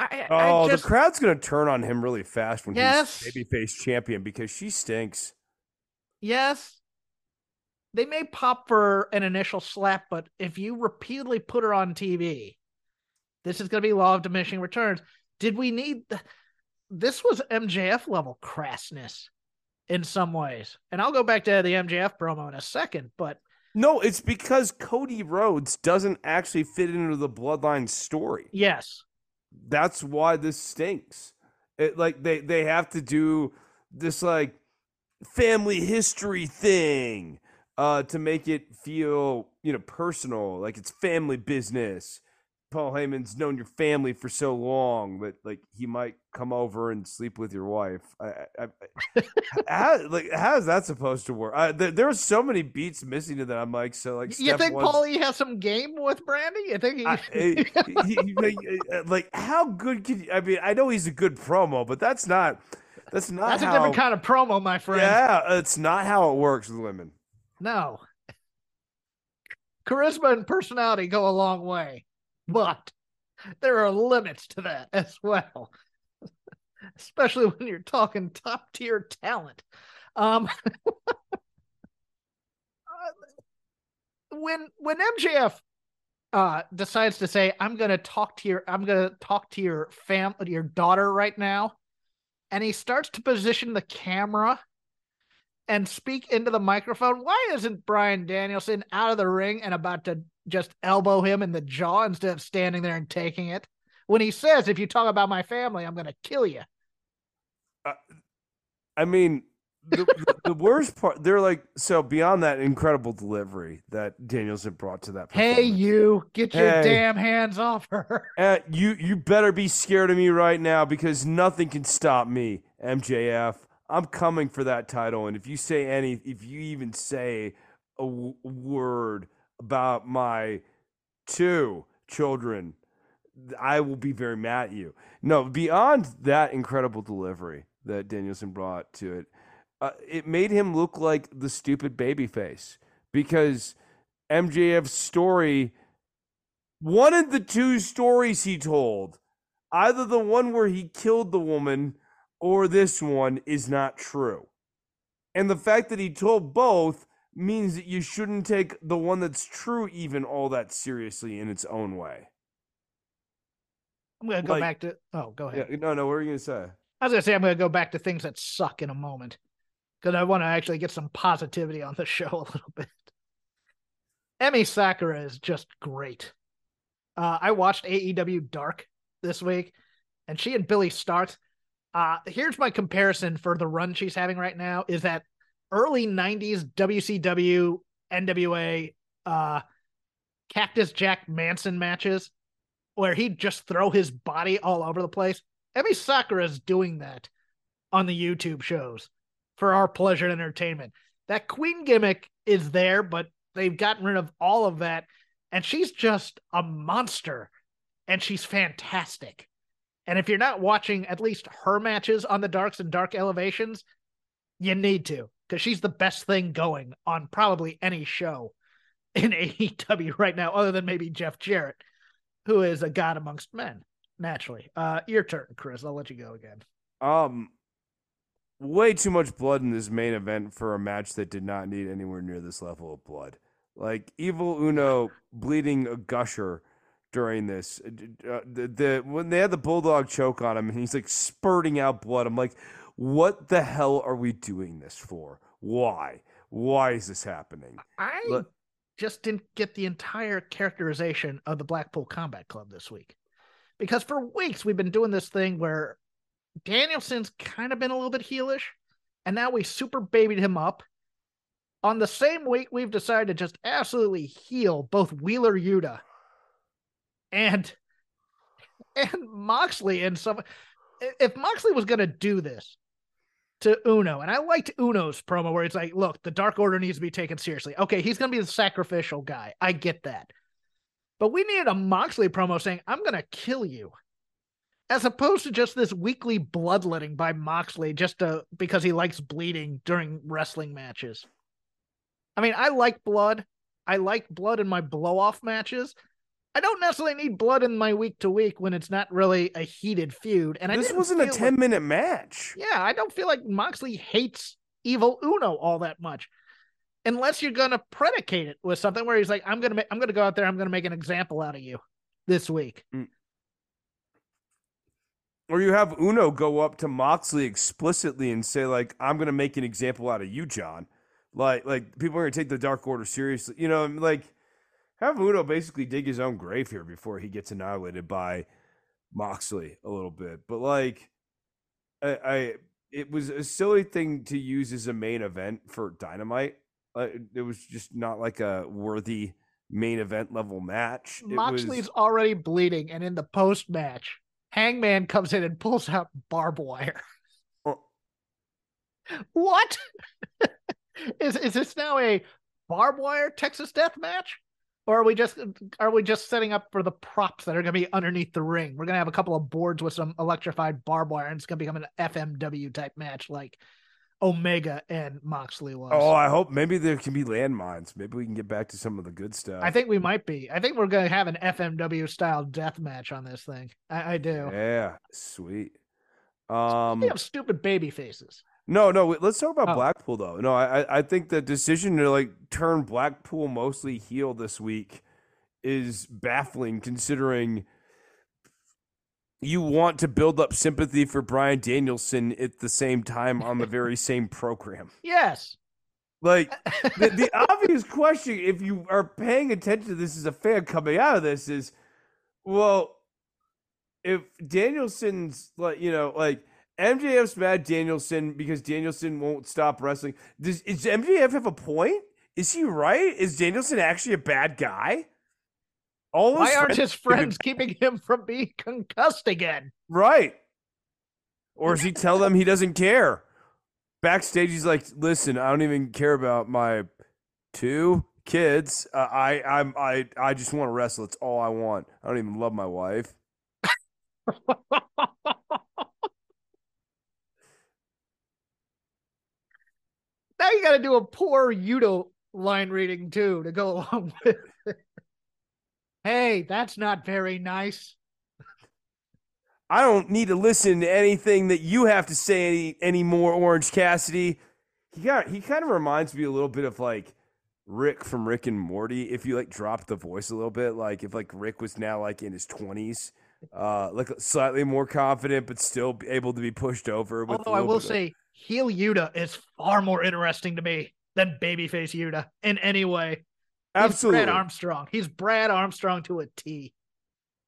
I, I Oh, just, the crowd's gonna turn on him really fast when Yes. he's babyface champion because she stinks. yes, they may pop for an initial slap, but if you repeatedly put her on TV, this is going to be law of diminishing returns. Did we need th- this? Was MJF level crassness in some ways, and I'll go back to the MJF promo in a second. But No, it's because Cody Rhodes doesn't actually fit into the bloodline story. yes, That's why this stinks. It like they they have to do this like family history thing uh to make it feel, you know, personal, like it's family business. Paul Heyman's known your family for so long that like he might come over and sleep with your wife. I, I, I how, like how is that supposed to work? I, there, there are so many beats missing to that. I'm like, so like, you think Paulie has some game with Brandi? You think he? I, eh, he- he- like, uh, like how good can you, I mean? I know he's a good promo, but that's not that's not That's how, a different kind of promo, my friend. Yeah, it's not how it works with women. No. Charisma and personality go a long way, but there are limits to that as well. Especially when you're talking top tier talent. Um when when MJF uh decides to say I'm going to talk to your I'm going to talk to your fam your daughter right now and he starts to position the camera and speak into the microphone. Why isn't Bryan Danielson out of the ring and about to just elbow him in the jaw instead of standing there and taking it? When he says, if you talk about my family, I'm going to kill you. I mean, the, the, the worst part, they're like, so beyond that incredible delivery that Danielson brought to that. Hey, you get your Hey. damn hands off her. Uh, you you better be scared of me right now because nothing can stop me, MJF. I'm coming for that title, and if you say any, if you even say a w- word about my two children, I will be very mad at you. No, beyond that incredible delivery that Danielson brought to it, uh, it made him look like the stupid baby face because MJF's story one of the two stories he told, either the one where he killed the woman or this one, is not true. And the fact that he told both means that you shouldn't take the one that's true even all that seriously in its own way. I'm gonna go Like- back to. Oh, go ahead. Yeah, no, no, what are you gonna say? I was gonna say I'm gonna go back to things that suck in a moment because I want to actually get some positivity on the show a little bit. Emi Sakura is just great. Uh, I watched AEW Dark this week, and she and Billie Starkz. Uh, here's my comparison for the run she's having right now: is that early '90s WCW, NWA, uh, Cactus Jack Manson matches where he'd just throw his body all over the place. Sakura is doing that on the YouTube shows for our pleasure and entertainment. That queen gimmick is there, but they've gotten rid of all of that. And she's just a monster. And she's fantastic. And if you're not watching at least her matches on the Darks and Dark Elevations, you need to, because she's the best thing going on probably any show in AEW right now, other than maybe Jeff Jarrett, who is a god amongst men naturally. Uh, your turn, Chris. I'll let you go again. Um, way too much blood in this main event for a match that did not need anywhere near this level of blood. Like Evil Uno bleeding a gusher during this. Uh, the, the when they had the bulldog choke on him and he's like spurting out blood. I'm like, what the hell are we doing this for? Why? Why is this happening? I Look- just didn't get the entire characterization of the Blackpool Combat Club this week. Because for weeks we've been doing this thing where Danielson's kind of been a little bit heelish, and now we super babied him up. On the same week, we've decided to just absolutely heel both Wheeler Yuta and and Moxley and some if Moxley was gonna do this to Uno, and I liked Uno's promo where it's like, look, the Dark Order needs to be taken seriously. Okay, he's gonna be the sacrificial guy. I get that. But we needed a Moxley promo saying, I'm gonna kill you. As opposed to just this weekly bloodletting by Moxley just to because he likes bleeding during wrestling matches. I mean, I like blood. I like blood in my blow off matches. I don't necessarily need blood in my week to week when it's not really a heated feud. And I this wasn't a feel like- 10 minute match. yeah, I don't feel like Moxley hates Evil Uno all that much, unless you're gonna predicate it with something where he's like, "I'm gonna, I'm gonna go out there, I'm gonna make an example out of you this week." Mm. Or you have Uno go up to Moxley explicitly and say, like, I'm gonna make an example out of you, John. Like, like people are gonna take the Dark Order seriously. You know, like have Uno basically dig his own grave here before he gets annihilated by Moxley a little bit. But like I, I it was a silly thing to use as a main event for Dynamite. Uh, it was just not like a worthy main event level match. It Moxley's was, already bleeding, and in the post match, Hangman comes in and pulls out barbed wire. Oh. what is is this now a barbed wire Texas death match? Or are we just are we just setting up for the props that are going to be underneath the ring? We're going to have a couple of boards with some electrified barbed wire, and it's going to become an FMW type match like Omega and Moxley was. Oh, I hope maybe there can be landmines. Maybe we can get back to some of the good stuff. I think we might be. I think we're going to have an FMW style death match on this thing. I, I do. Yeah, sweet. Um, We have stupid baby faces. No, no. wait, Let's talk about Oh. Blackpool though. No, I, I- I think the decision to like turn Blackpool mostly heel this week is baffling, considering you want to build up sympathy for Bryan Danielson at the same time on the very same program. Yes. Like the, the obvious question, if you are paying attention to this as a fan coming out of this, is well, if Danielson's like, you know, like MJF's mad Danielson because Danielson won't stop wrestling. Does is MJF have a point? Is he right? Is Danielson actually a bad guy? All Why aren't his friends keeping him from being concussed again? Right. Or does he tell them he doesn't care? Backstage, he's like, "Listen, I don't even care about my two kids. Uh, I, I'm, I, I just want to wrestle. It's all I want. I don't even love my wife." now you got to do a poor Yuta line reading too to go along with it. Hey, that's not very nice. I don't need to listen to anything that you have to say any anymore, Orange Cassidy. He got he kind of reminds me a little bit of like Rick from Rick and Morty. If you like drop the voice a little bit, like if like Rick was now like in his twenties, uh, like slightly more confident but still able to be pushed over. With Although I will say, heel Yuta is far more interesting to me than babyface Yuta in any way. Absolutely, He's Brad Armstrong. He's Brad Armstrong to a T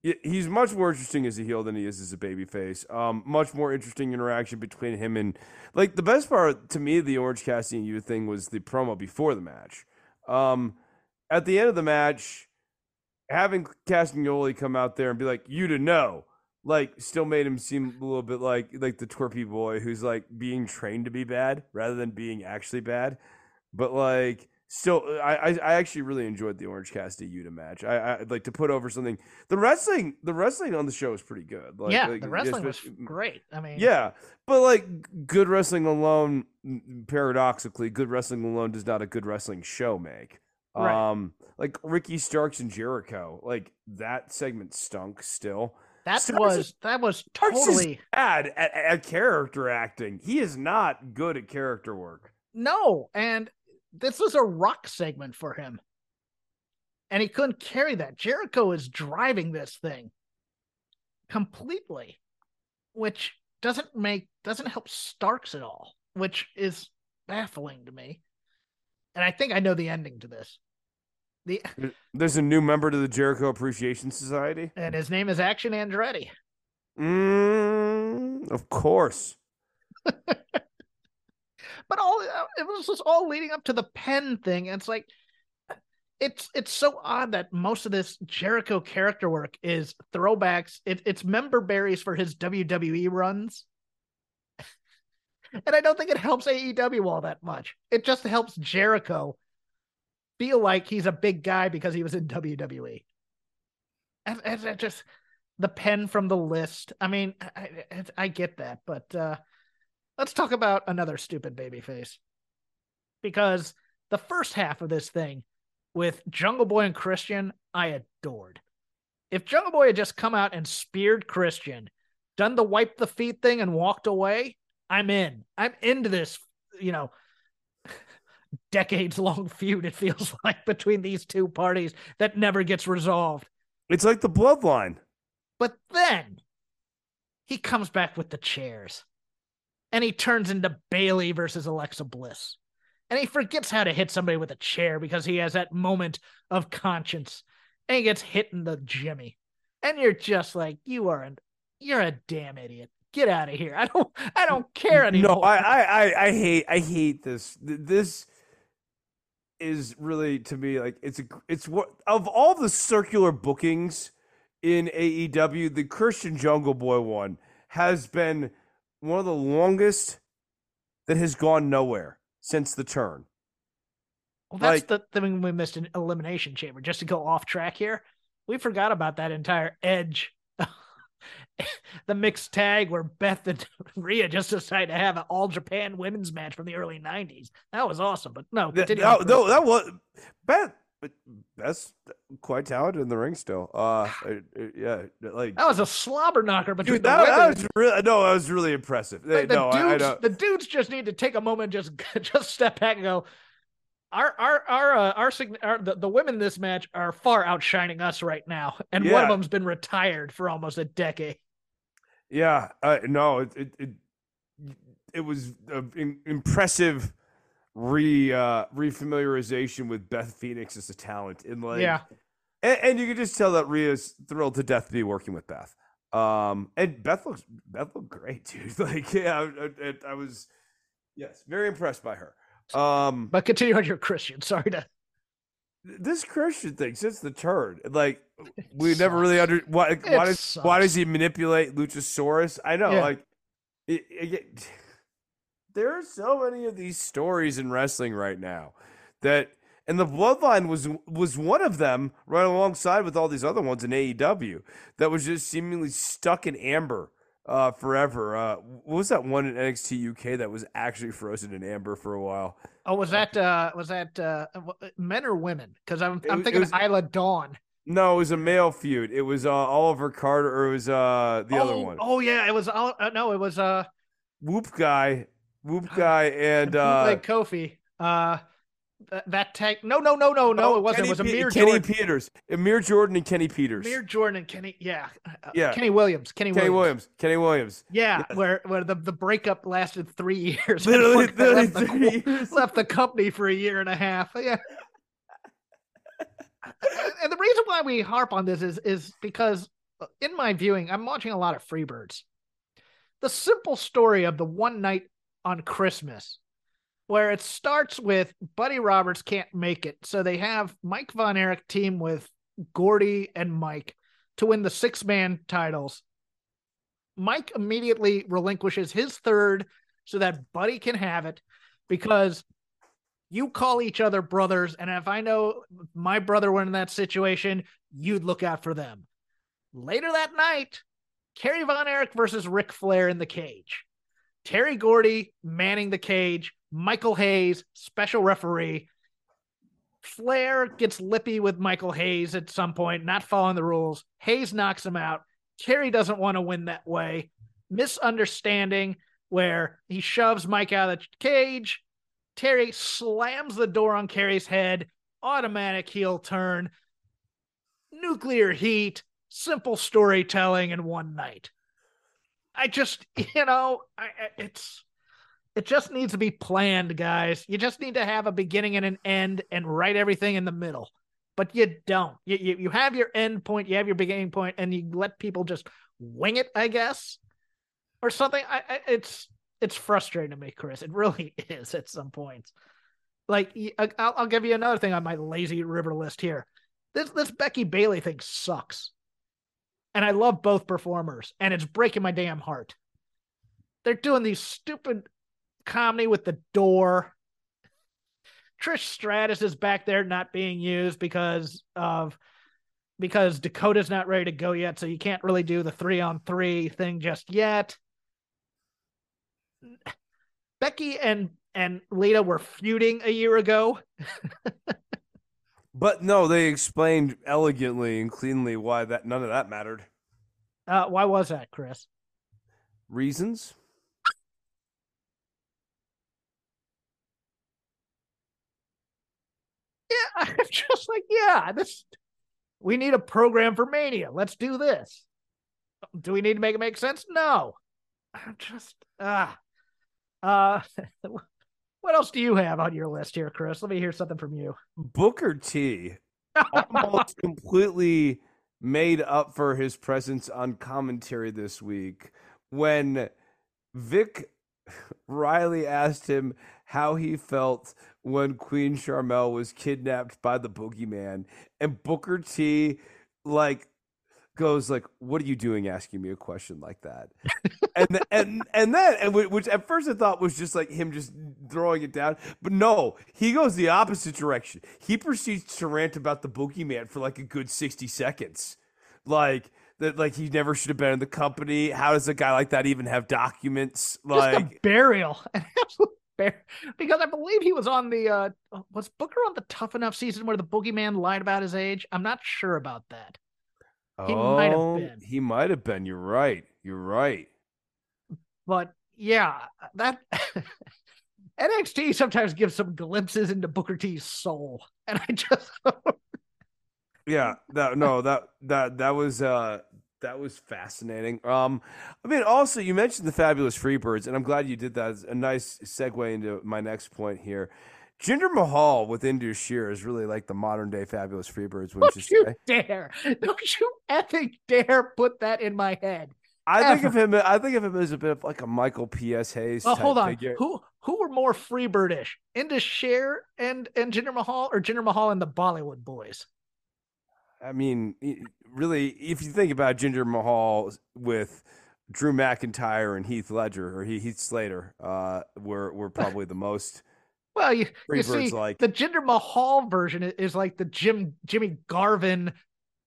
he's much more interesting as a heel than he is as a babyface. Um, much more interesting interaction between him and like the best part to me the Orange Cassidy you thing was the promo before the match. Um, at the end of the match, having Castagnoli come out there and be like, "You to know," like still made him seem a little bit like like the twerpy boy who's like being trained to be bad rather than being actually bad. But like still I, I actually really enjoyed the Orange Cassidy Yuta match. I I like to put over something. The wrestling the wrestling on the show is pretty good. Like, yeah, like, the wrestling was great. I mean, yeah, but like good wrestling alone, paradoxically, good wrestling alone does not a good wrestling show make. Right. Um, like Ricky Starks and Jericho, like that segment stunk. Still, that was is, that was totally bad at, at character acting. He is not good at character work. No, and this was a rock segment for him. And he couldn't carry that. Jericho is driving this thing completely, which doesn't make doesn't help Starks at all, which is baffling to me. And I think I know the ending to this. The There's a new member to the Jericho Appreciation Society. And his name is Action Andretti. Mm, of course. but all uh, it was just all leading up to the pen thing. And it's like it's it's so odd that most of this Jericho character work is throwbacks. It, it's member berries for his WWE runs. and I don't think it helps AEW all that much. It just helps Jericho feel like he's a big guy because he was in WWE. And, and just the pen from the list. I mean, I, I, get that, but uh, let's talk about another stupid babyface. Because the first half of this thing with Jungle Boy and Christian, I adored. If Jungle Boy had just come out and speared Christian, done the wipe the feet thing and walked away, I'm in. I'm into this, you know, decades long feud, it feels like, between these two parties that never gets resolved. It's like the bloodline. But then he comes back with the chairs and he turns into Bayley versus Alexa Bliss. And he forgets how to hit somebody with a chair because he has that moment of conscience and he gets hit in the jimmy. And you're just like, you are an you're a damn idiot. Get out of here. I don't I don't care anymore. No, I I I hate I hate this. This is really to me like it's a it's what of all the circular bookings in AEW, the Christian Jungle Boy one has been one of the longest that has gone nowhere since the turn. Well, that's like, the thing we missed an elimination chamber. Just to go off track here, we forgot about that entire edge, the mixed tag where Beth and Rhea just decided to have an all Japan women's match from the early '90s. That was awesome, but no, that, no, that was Beth but that's quite talented in the ring still. Uh, yeah, like that was a slobber knocker between dude, that, that, was really no, that was really impressive. Like the, no, dudes, I, I the dudes just need to take a moment, just just step back and go. Our our our uh, our, our the, the women in this match are far outshining us right now, and yeah. one of them's been retired for almost a decade. Yeah, uh, no, it it it, it was an impressive re uh refamiliarization with Beth Phoenix as a talent in like yeah and, and you can just tell that Rhea's thrilled to death to be working with Beth. Um, and Beth looks Beth looked great, dude. Like, yeah, I, I, I was, yes, very impressed by her. Um, But continue on your Christian. Sorry to. this Christian thing, since the turn, like we never really under why It why does why does he manipulate Luchasaurus? I know, Yeah. like it, it, there are so many of these stories in wrestling right now that and the bloodline was was one of them right alongside with all these other ones in AEW that was just seemingly stuck in amber uh, forever. Uh, what was that one in NXT UK that was actually frozen in amber for a while? Oh, was that uh was that uh men or women? Because I'm I'm was- thinking was- Isla Dawn. No, it was a male feud. It was uh, Oliver Carter, or it was uh, the oh, other one. Oh yeah, it was. Uh, no, it was uh Whoop guy, Whoop guy, and uh, bootleg Kofi. Uh, th- that tag. No, no, no, no, no. oh, it wasn't. Kenny it was Amir Kenny Jordan. Peters, Amir Jordan, and Kenny Peters. Amir Jordan and Kenny. Yeah. Uh, Yeah. Kenny Williams. Kenny, Kenny Williams. Williams. Kenny Williams. Yeah, Yes. where where the, the breakup lasted three years. Literally, literally left, the, years. left the company for a year and a half. Yeah. and the reason why we harp on this is is because uh, in my viewing, I'm watching a lot of Freebirds. The simple story of the one night on Christmas, where it starts with Buddy Roberts can't make it, so they have Mike Von Erich team with Gordy and Mike to win the six man titles. Mike immediately relinquishes his third so that Buddy can have it because you call each other brothers. And if I know my brother were in that situation, you'd look out for them. Later that night, Kerry Von Erich versus Ric Flair in the cage. Terry Gordy manning the cage, Michael Hayes, special referee. Flair gets lippy with Michael Hayes at some point, not following the rules. Hayes knocks him out. Kerry doesn't want to win that way. Misunderstanding where he shoves Mike out of the cage. Terry slams the door on Kerry's head. Automatic heel turn. Nuclear heat. Simple storytelling in one night. I just, you know, I, it's it just needs to be planned, guys. You just need to have a beginning and an end and write everything in the middle. But you don't. You, you you have your end point, you have your beginning point, and you let people just wing it, I guess, or something. I, I it's it's frustrating to me, Chris. It really is at some points. Like I'll, I'll give you another thing on my lazy river list here. This this Becky Bayley thing sucks, and I love both performers, and it's breaking my damn heart. They're doing these stupid comedy with the door. Trish Stratus is back there not being used because of because Dakota's not ready to go yet, so you can't really do the three on three thing just yet. Becky and and Lita were feuding a year ago. But no, they explained elegantly and cleanly why that none of that mattered. Uh, why was that, Chris? Reasons? Yeah, I'm just like, yeah, this we need a program for Mania. Let's do this. Do we need to make it make sense? No. I'm just ah. Uh what else do you have on your list here, Chris? Let me hear something from you. Booker T almost completely made up for his presence on commentary this week when Vic Riley asked him how he felt when Queen Sharmell was kidnapped by the boogeyman, and Booker T like goes like, "What are you doing asking me a question like that?" and and and then and which at first I thought was just like him just throwing it down, but no, he goes the opposite direction. He proceeds to rant about the boogeyman for like a good sixty seconds, like that, like he never should have been in the company. How does a guy like that even have documents? Like, burial. An absolute bear. Because I believe he was on the uh was Booker on the tough enough season where the boogeyman lied about his age? I'm not sure about that. He might have oh, been. He might have been. You're right. You're right. But yeah, that NXT sometimes gives some glimpses into Booker T's soul. And I just Yeah, that no, that that that was uh that was fascinating. Um I mean also you mentioned the fabulous Freebirds and I'm glad you did that. It's a nice segue into my next point here Jinder Mahal with Indus Sher is really like the modern day fabulous Freebirds, wouldn't Don't you you dare! Don't you effing dare put that in my head. I think of him. I think of him as a bit of like a Michael P.S. Hayes. Oh, type hold on. figure. Who who were more Freebirdish, Indus Sher and and Jinder Mahal, or Jinder Mahal and the Bollywood Boys? I mean, really, if you think about Jinder Mahal with Drew McIntyre and Heath Ledger or Heath Slater, uh, were were probably the most. Well, you, you see, like- the Jinder Mahal version is like the Jim Jimmy Garvin,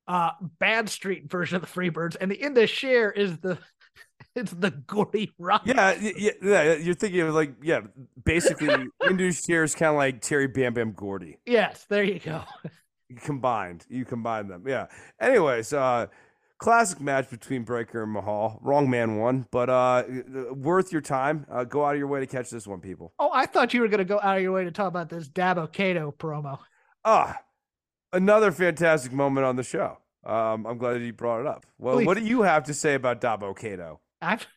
uh, Bad Street version of the Freebirds, and the Indus Sher is the it's the Gordy Rock. Yeah, yeah, yeah. You're thinking of like, yeah, basically, Indus Sher is kind of like Terry Bam Bam Gordy Yes, there you go. Combined. You combine them, yeah. Anyways, uh, classic match between Breakker and Mahal. Wrong man won, but uh, worth your time. Uh, go out of your way to catch this one, people. Oh, I thought you were going to go out of your way to talk about this Dabba-Kato promo. Ah, another fantastic moment on the show. Um, I'm glad that you brought it up. Well, what do you have to say about Dabba-Kato? I've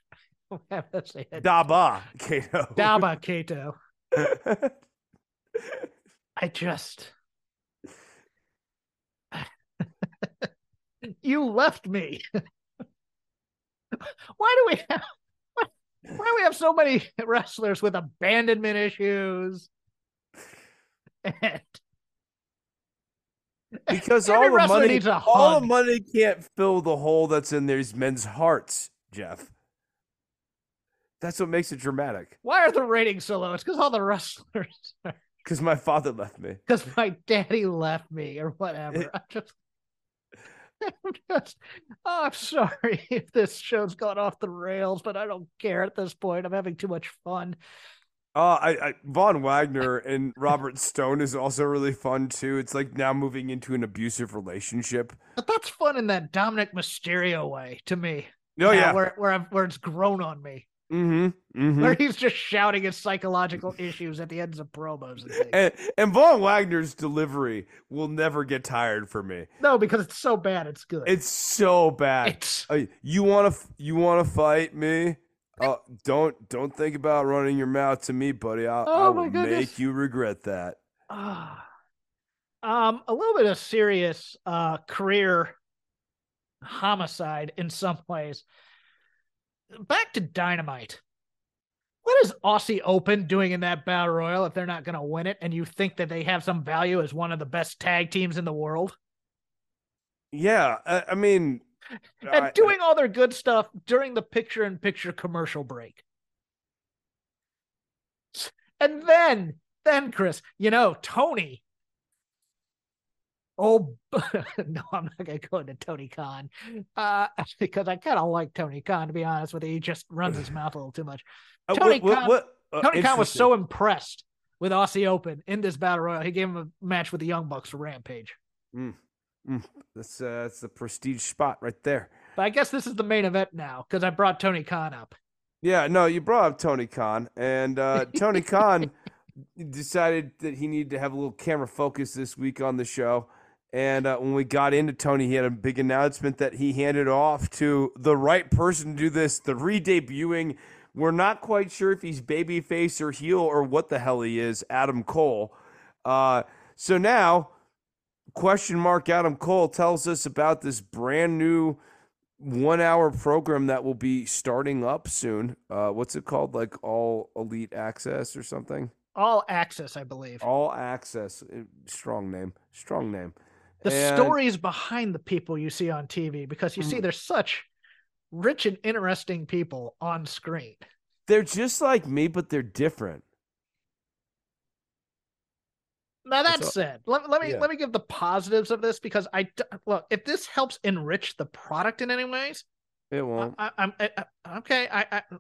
I have to say it. Daba Kato. Dabba-Kato. I just you left me. why do we have why, why do we have so many wrestlers with abandonment issues? And because all the money, needs a all hug. the money can't fill the hole that's in these men's hearts, Jeff. That's what makes it dramatic. why are the ratings so low? It's because all the wrestlers Because my father left me. because my daddy left me or whatever. I'm just, just, oh, I'm sorry if this show's gone off the rails, but I don't care at this point. I'm having too much fun. Uh, I, I Von Wagner and Robert Stone is also really fun too. It's like now moving into an abusive relationship. But that's fun in that Dominik Mysterio way to me. Oh yeah. where where I've, where it's grown on me, Mm-hmm. mm-hmm. where he's just shouting his psychological issues at the ends of promos and. And, and Von Wagner's delivery will never get tired for me. no, because it's so bad, it's good. It's so bad. It's Uh, you want to you want to fight me? Uh, don't don't think about running your mouth to me, buddy. I'll, I Oh, will make you regret that. Ah. um a little bit of serious uh career homicide in some ways. Back to Dynamite. What is Aussie Open doing in that battle royal if they're not going to win it and you think that they have some value as one of the best tag teams in the world? Yeah, I, I mean, And I- doing all their good stuff during the picture in picture commercial break. And then, then Chris, you know, Tony. Oh no, I'm not gonna go into Tony Khan, uh, because I kind of like Tony Khan to be honest with you. He just runs his mouth a little too much. uh, Tony what- what- Khan- what- uh, Tony Khan was so impressed with Aussie Open in this battle royal. He gave him a match with the Young Bucks for Rampage. That's uh, that's the prestige spot right there. But I guess this is the main event now because I brought Tony Khan up. Yeah, no, you brought up Tony Khan, and uh, Tony Khan decided that he needed to have a little camera focus this week on the show. And uh, when we got into Tony, he had a big announcement that he handed off to the right person to do this, the re-debuting. We're not quite sure if he's babyface or heel or what the hell he is, Adam Cole. Uh, so now, question mark Adam Cole tells us about this brand new one hour program that will be starting up soon. Uh, what's it called? Like All Elite Access or something? All access, I believe. All Access. Uh, Strong name. Strong name. The And- stories behind the people you see on TV because you Mm. see there's such rich and interesting people on screen. They're just like me, but they're different. Now that all- said, let, let me Yeah. let me give the positives of this because I look if this helps enrich the product in any ways, It won't. I, I- okay. I, I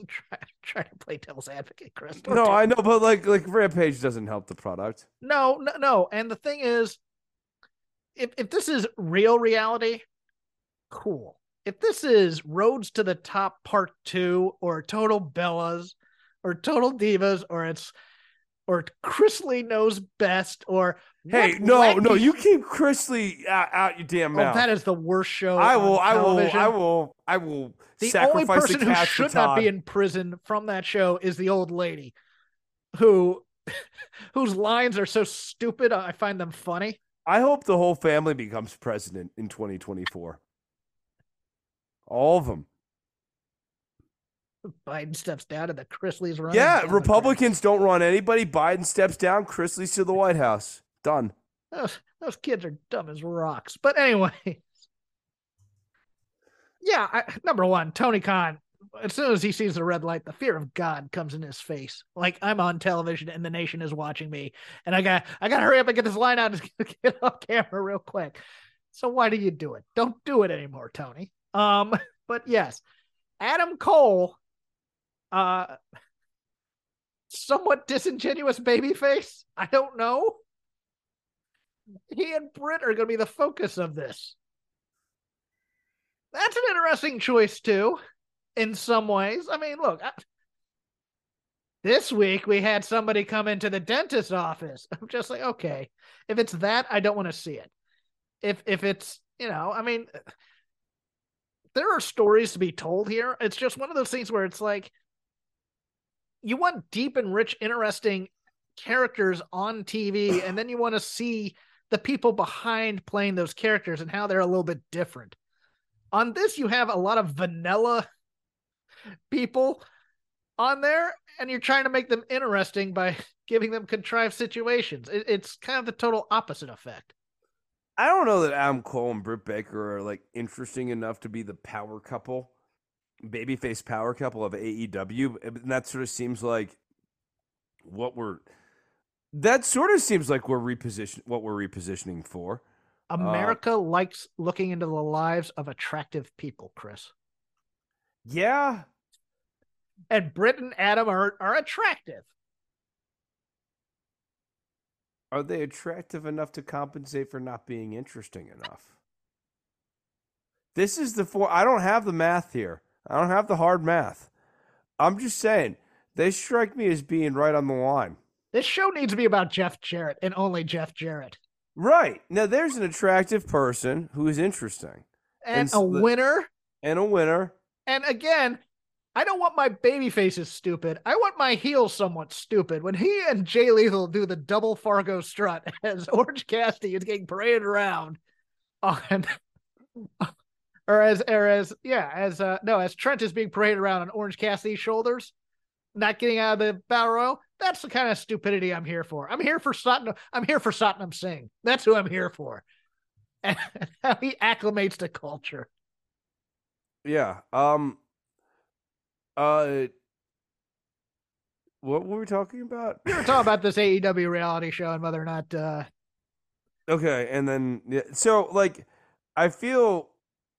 I'm trying, trying to play devil's advocate, Chris. No, I know, but like like Rampage doesn't help the product. No, no, no. And the thing is, if if this is real reality, cool. If this is Roads to the Top Part Two, or Total Bellas, or Total Divas, or it's or Chrisley knows best, or Hey, no, led no, you- keep Chrisley out, out your damn Oh, that is the worst show. I will, I will. I will, I will The only person the who should not be in prison from that show is the old lady, who whose lines are so stupid I find them funny. I hope the whole family becomes president in 2024. All of them. Biden steps down and the Chrisleys run. Yeah, Republicans don't run anybody. Biden steps down. Chrisley's to the White House. Done. Those, those kids are dumb as rocks. But anyway, yeah, I, number one, Tony Khan. As soon as he sees the red light, the fear of God comes in his face. Like I'm on television and the nation is watching me, and I got I got to hurry up and get this line out and get off camera real quick. So why do you do it? Don't do it anymore, Tony. Um, but yes, Adam Cole, uh, somewhat disingenuous baby face. I don't know. He and Britt are going to be the focus of this. That's an interesting choice too, in some ways. I mean, look, I, this week we had somebody come into the dentist's office. I'm just like, okay, if it's that, I don't want to see it. If if it's you know, I mean, there are stories to be told here. It's just one of those things where it's like you want deep and rich, interesting characters on TV, and then you want to see the people behind playing those characters and how they're a little bit different. On this, you have a lot of vanilla people on there, and you're trying to make them interesting by giving them contrived situations. It, it's kind of the total opposite effect. I don't know that Adam Cole and Britt Baker are like interesting enough to be the power couple, babyface power couple of AEW. And that sort of seems like what we're. That sort of seems like we're reposition what we're repositioning for. America uh, likes looking into the lives of attractive people, Chris. Yeah. And Britt and Adam are, are attractive. Are they attractive enough to compensate for not being interesting enough? This is the four. I don't have the math here. I don't have the hard math. I'm just saying they strike me as being right on the line. This show needs to be about Jeff Jarrett and only Jeff Jarrett. Right. Now there's an attractive person who is interesting. And, and a winner. And a winner. And again, I don't want my baby faces stupid. I want my heels somewhat stupid. When he and Jay Lethal do the double Fargo strut as Orange Cassidy is getting paraded around on or as or as yeah, as uh no, as Trent is being paraded around on Orange Cassidy's shoulders, not getting out of the battle row. That's the kind of stupidity I'm here for. I'm here for Satnam. I'm here for Satnam Singh. That's who I'm here for. And how he acclimates to culture. Yeah. Um uh, what were we talking about? We were talking about this AEW reality show and whether or not. uh Okay, and then yeah, so like, I feel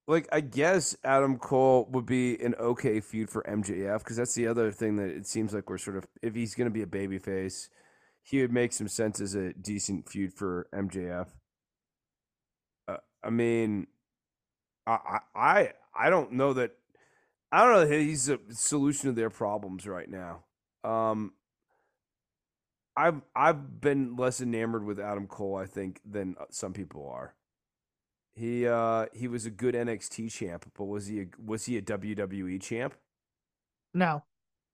like I guess Adam Cole would be an okay feud for MJF because that's the other thing that it seems like we're sort of if he's going to be a babyface, he would make some sense as a decent feud for MJF. Uh, I mean, I I I don't know that I don't know. That he's a solution to their problems right now. Um, I've I've been less enamored with Adam Cole, I think, than uh, some people are. He uh he was a good NXT champ, but was he a, was he a WWE champ? No.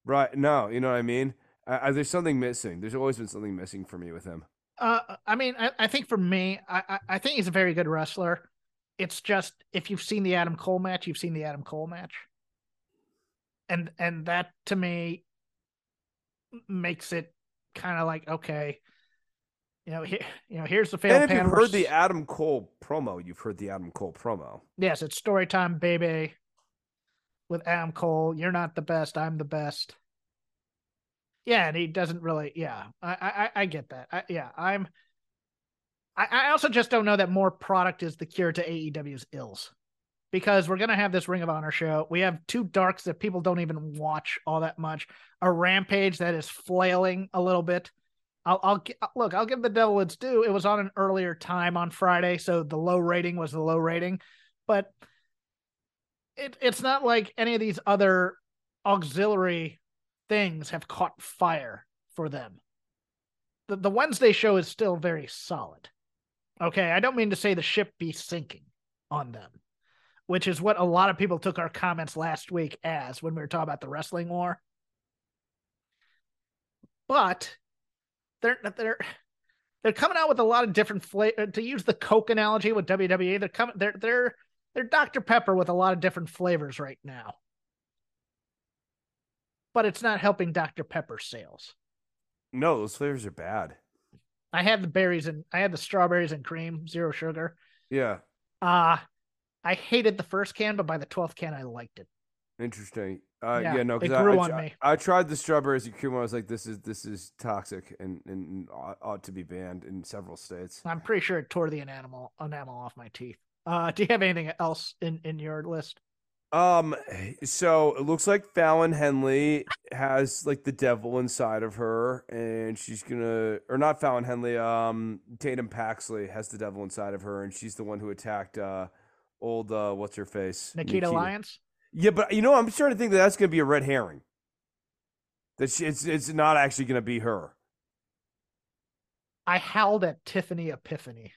Right. No. You know what I mean? I, I, there's something missing. There's always been something missing for me with him. Uh, I mean, I, I think for me, I, I think he's a very good wrestler. It's just if you've seen the Adam Cole match, you've seen the Adam Cole match. And and that to me makes it kind of like okay you know here you know here's the failed and if you've heard the adam cole promo you've heard the adam cole promo. Yes it's story time baby with adam cole. You're not the best i'm the best. Yeah and he doesn't really yeah i i, I get that. I, yeah i'm I, I also just don't know that more product is the cure to aew's ills because we're going to have this Ring of Honor show. We have two darks that people don't even watch all that much. A Rampage that is flailing a little bit. I'll, I'll look. I'll give the devil its due. It was on an earlier time on Friday, so the low rating was the low rating, but it, it's not like any of these other auxiliary things have caught fire for them. The, the Wednesday show is still very solid. Okay, I don't mean to say the ship be sinking on them which is what a lot of people took our comments last week as when we were talking about the wrestling war. But they're they're they're coming out with a lot of different flavor. Uh, to use the Coke analogy with WWE, they're coming they're they're they're Dr Pepper with a lot of different flavors right now. But it's not helping Dr Pepper sales. No, those flavors are bad. I had the berries and I had the strawberries and cream, zero sugar. Yeah. Uh I hated the first can, but by the twelfth can, I liked it. Interesting. Uh, Yeah, yeah, no, because I, I, I- me. I tried the strawberries and cream. I was like, this is this is toxic and and ought, ought to be banned in several states. I'm pretty sure it tore the enamel enamel off my teeth. Uh, do you have anything else in in your list? Um, so it looks like Fallon Henley has like the devil inside of her, and she's gonna, or not Fallon Henley. Um, Tatum Paxley has the devil inside of her, and she's the one who attacked uh old uh what's her face Nikkita, Lyons. Yeah, but you know, I'm starting to think that that's gonna be a red herring. That she, it's it's not actually gonna be her. I howled at Tiffany Epiphany.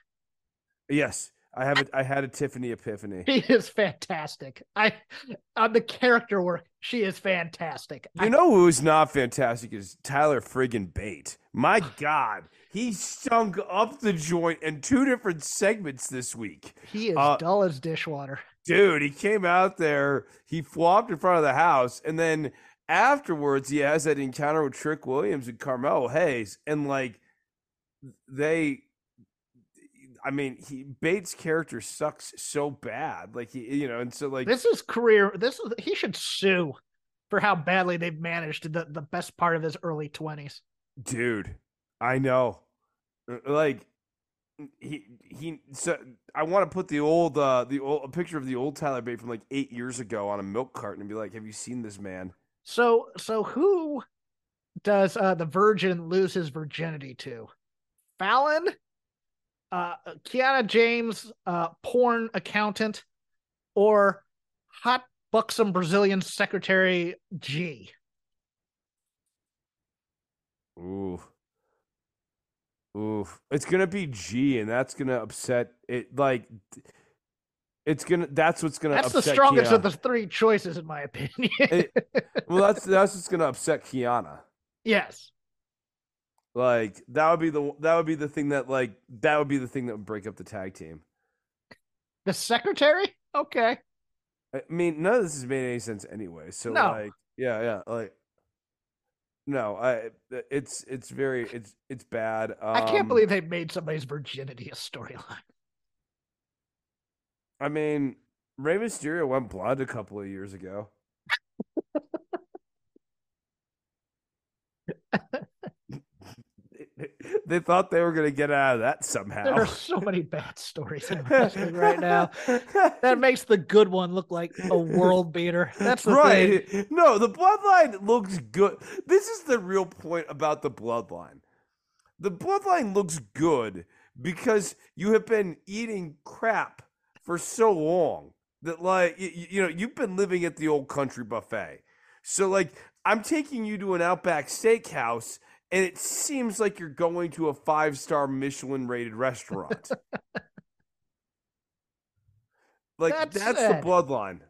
Yes, I have it. I had a Tiffany epiphany. She is fantastic. I on the character work, she is fantastic. You know who's not fantastic is Tyler friggin' Bate. My God, he stunk up the joint in two different segments this week. he is uh, dull as dishwater. Dude, he came out there, he flopped in front of the house, and then afterwards he has that encounter with Trick Williams and Carmelo Hayes, and like they I mean, he Bate's character sucks so bad. Like he you know, and so like This is career. This is he should sue for how badly they've managed the the best part of his early twenties. dude i know Uh, like he he so i want to put the old uh the old a picture of the old tyler bate from like eight years ago on a milk carton and be like have you seen this man So so who does uh the virgin lose his virginity to? Fallon, uh Kiana James, uh porn accountant, or hot buxom Brazilian secretary G. ooh ooh it's gonna be g and that's gonna upset it like it's gonna that's what's gonna That's the strongest Kiana. of the three choices, in my opinion. well that's that's what's gonna upset kiana yes. Like that would be the that would be the thing that like that would be the thing that would break up the tag team The secretary? Okay. I mean, none of this has made any sense anyway. So No. like, yeah, yeah, like, no, I, it's it's very it's it's bad. Um, I can't believe they made somebody's virginity a storyline. I mean, Rey Mysterio went blood a couple of years ago. They thought they were gonna get out of that somehow. There are so many bad stories in wrestling right now. That makes the good one look like a world beater. That's the thing. right. No, the bloodline looks good. This is the real point about the bloodline. The bloodline looks good because you have been eating crap for so long that like you, you know you've been living at the old country buffet. So like I'm taking you to an Outback Steakhouse and it seems like you're going to a five-star Michelin rated restaurant. like That that's said- the bloodline.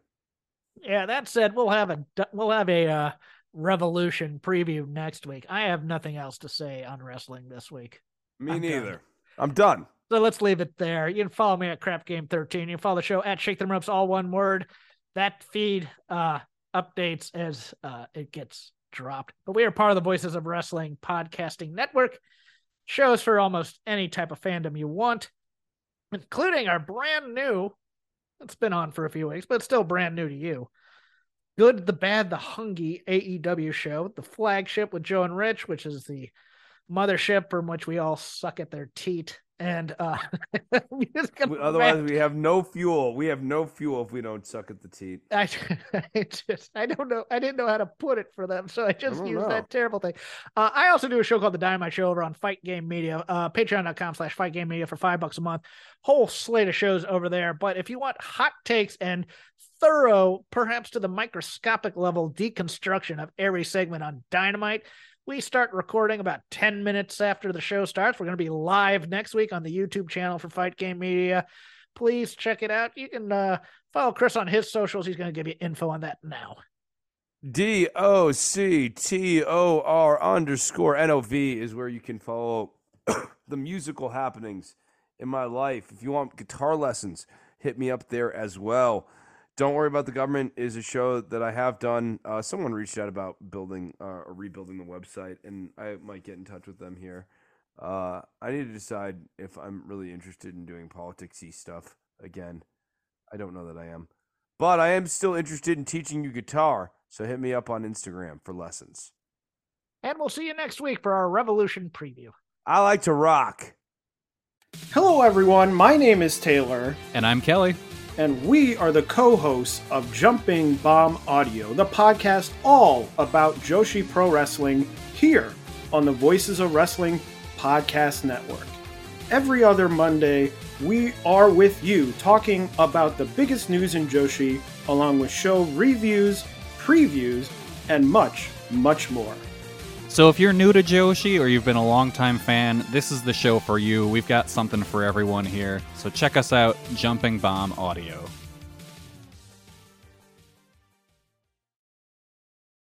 Yeah, that said, we'll have a we'll have a uh, revolution preview next week. I have nothing else to say on wrestling this week. Me I'm done. neither. I'm done. So let's leave it there. You can follow me at Crap Game 13. You can follow the show at Shake Them Ropes, all one word. That feed uh, updates as uh, it gets dropped. But we are part of the Voices of Wrestling podcasting network. Shows for almost any type of fandom you want, including our brand new. It's been on for a few weeks, but still brand new to you. Good, the Bad, the Hungy AEW show, the flagship with Joe and Rich, which is the mothership from which we all suck at their teat. And uh Music of We- Otherwise, we have no fuel. We have no fuel if we don't suck at the teat. I, I just I don't know I didn't know how to put it for them, so I just don't used know. that terrible thing. Uh, I also do a show called the Dynamite Show over on Fight Game Media, uh, patreon.com slash Fight Game Media for five bucks a month. Whole slate of shows over there. But if you want hot takes and thorough, perhaps to the microscopic level deconstruction of every segment on Dynamite, we start recording about 10 minutes after the show starts. We're going to be live next week on the YouTube channel for Fight Game Media. Please check it out. You can uh, follow Chris on his socials. He's going to give you info on that now. D O C T O R underscore N O V is where you can follow the musical happenings in my life. If you want guitar lessons, hit me up there as well. Don't worry about the government is a show that I have done. Uh, someone reached out about building uh, or rebuilding the website, and I might get in touch with them here. Uh, I need to decide if I'm really interested in doing politicsy stuff again. I don't know that I am, but I am still interested in teaching you guitar. So hit me up on Instagram for lessons. And we'll see you next week for our Revolution preview. I like to rock. Hello, everyone. My name is Taylor, And I'm Kelly. And we are the co hosts of Jumping Bomb Audio, the podcast all about Joshi Pro Wrestling here on the Voices of Wrestling Podcast Network. Every other Monday, we are with you talking about the biggest news in Joshi, along with show reviews, previews, and much, much more. So if you're new to Joshi or you've been a longtime fan, this is the show for you. We've got something for everyone here. So check us out, Jumping Bomb Audio.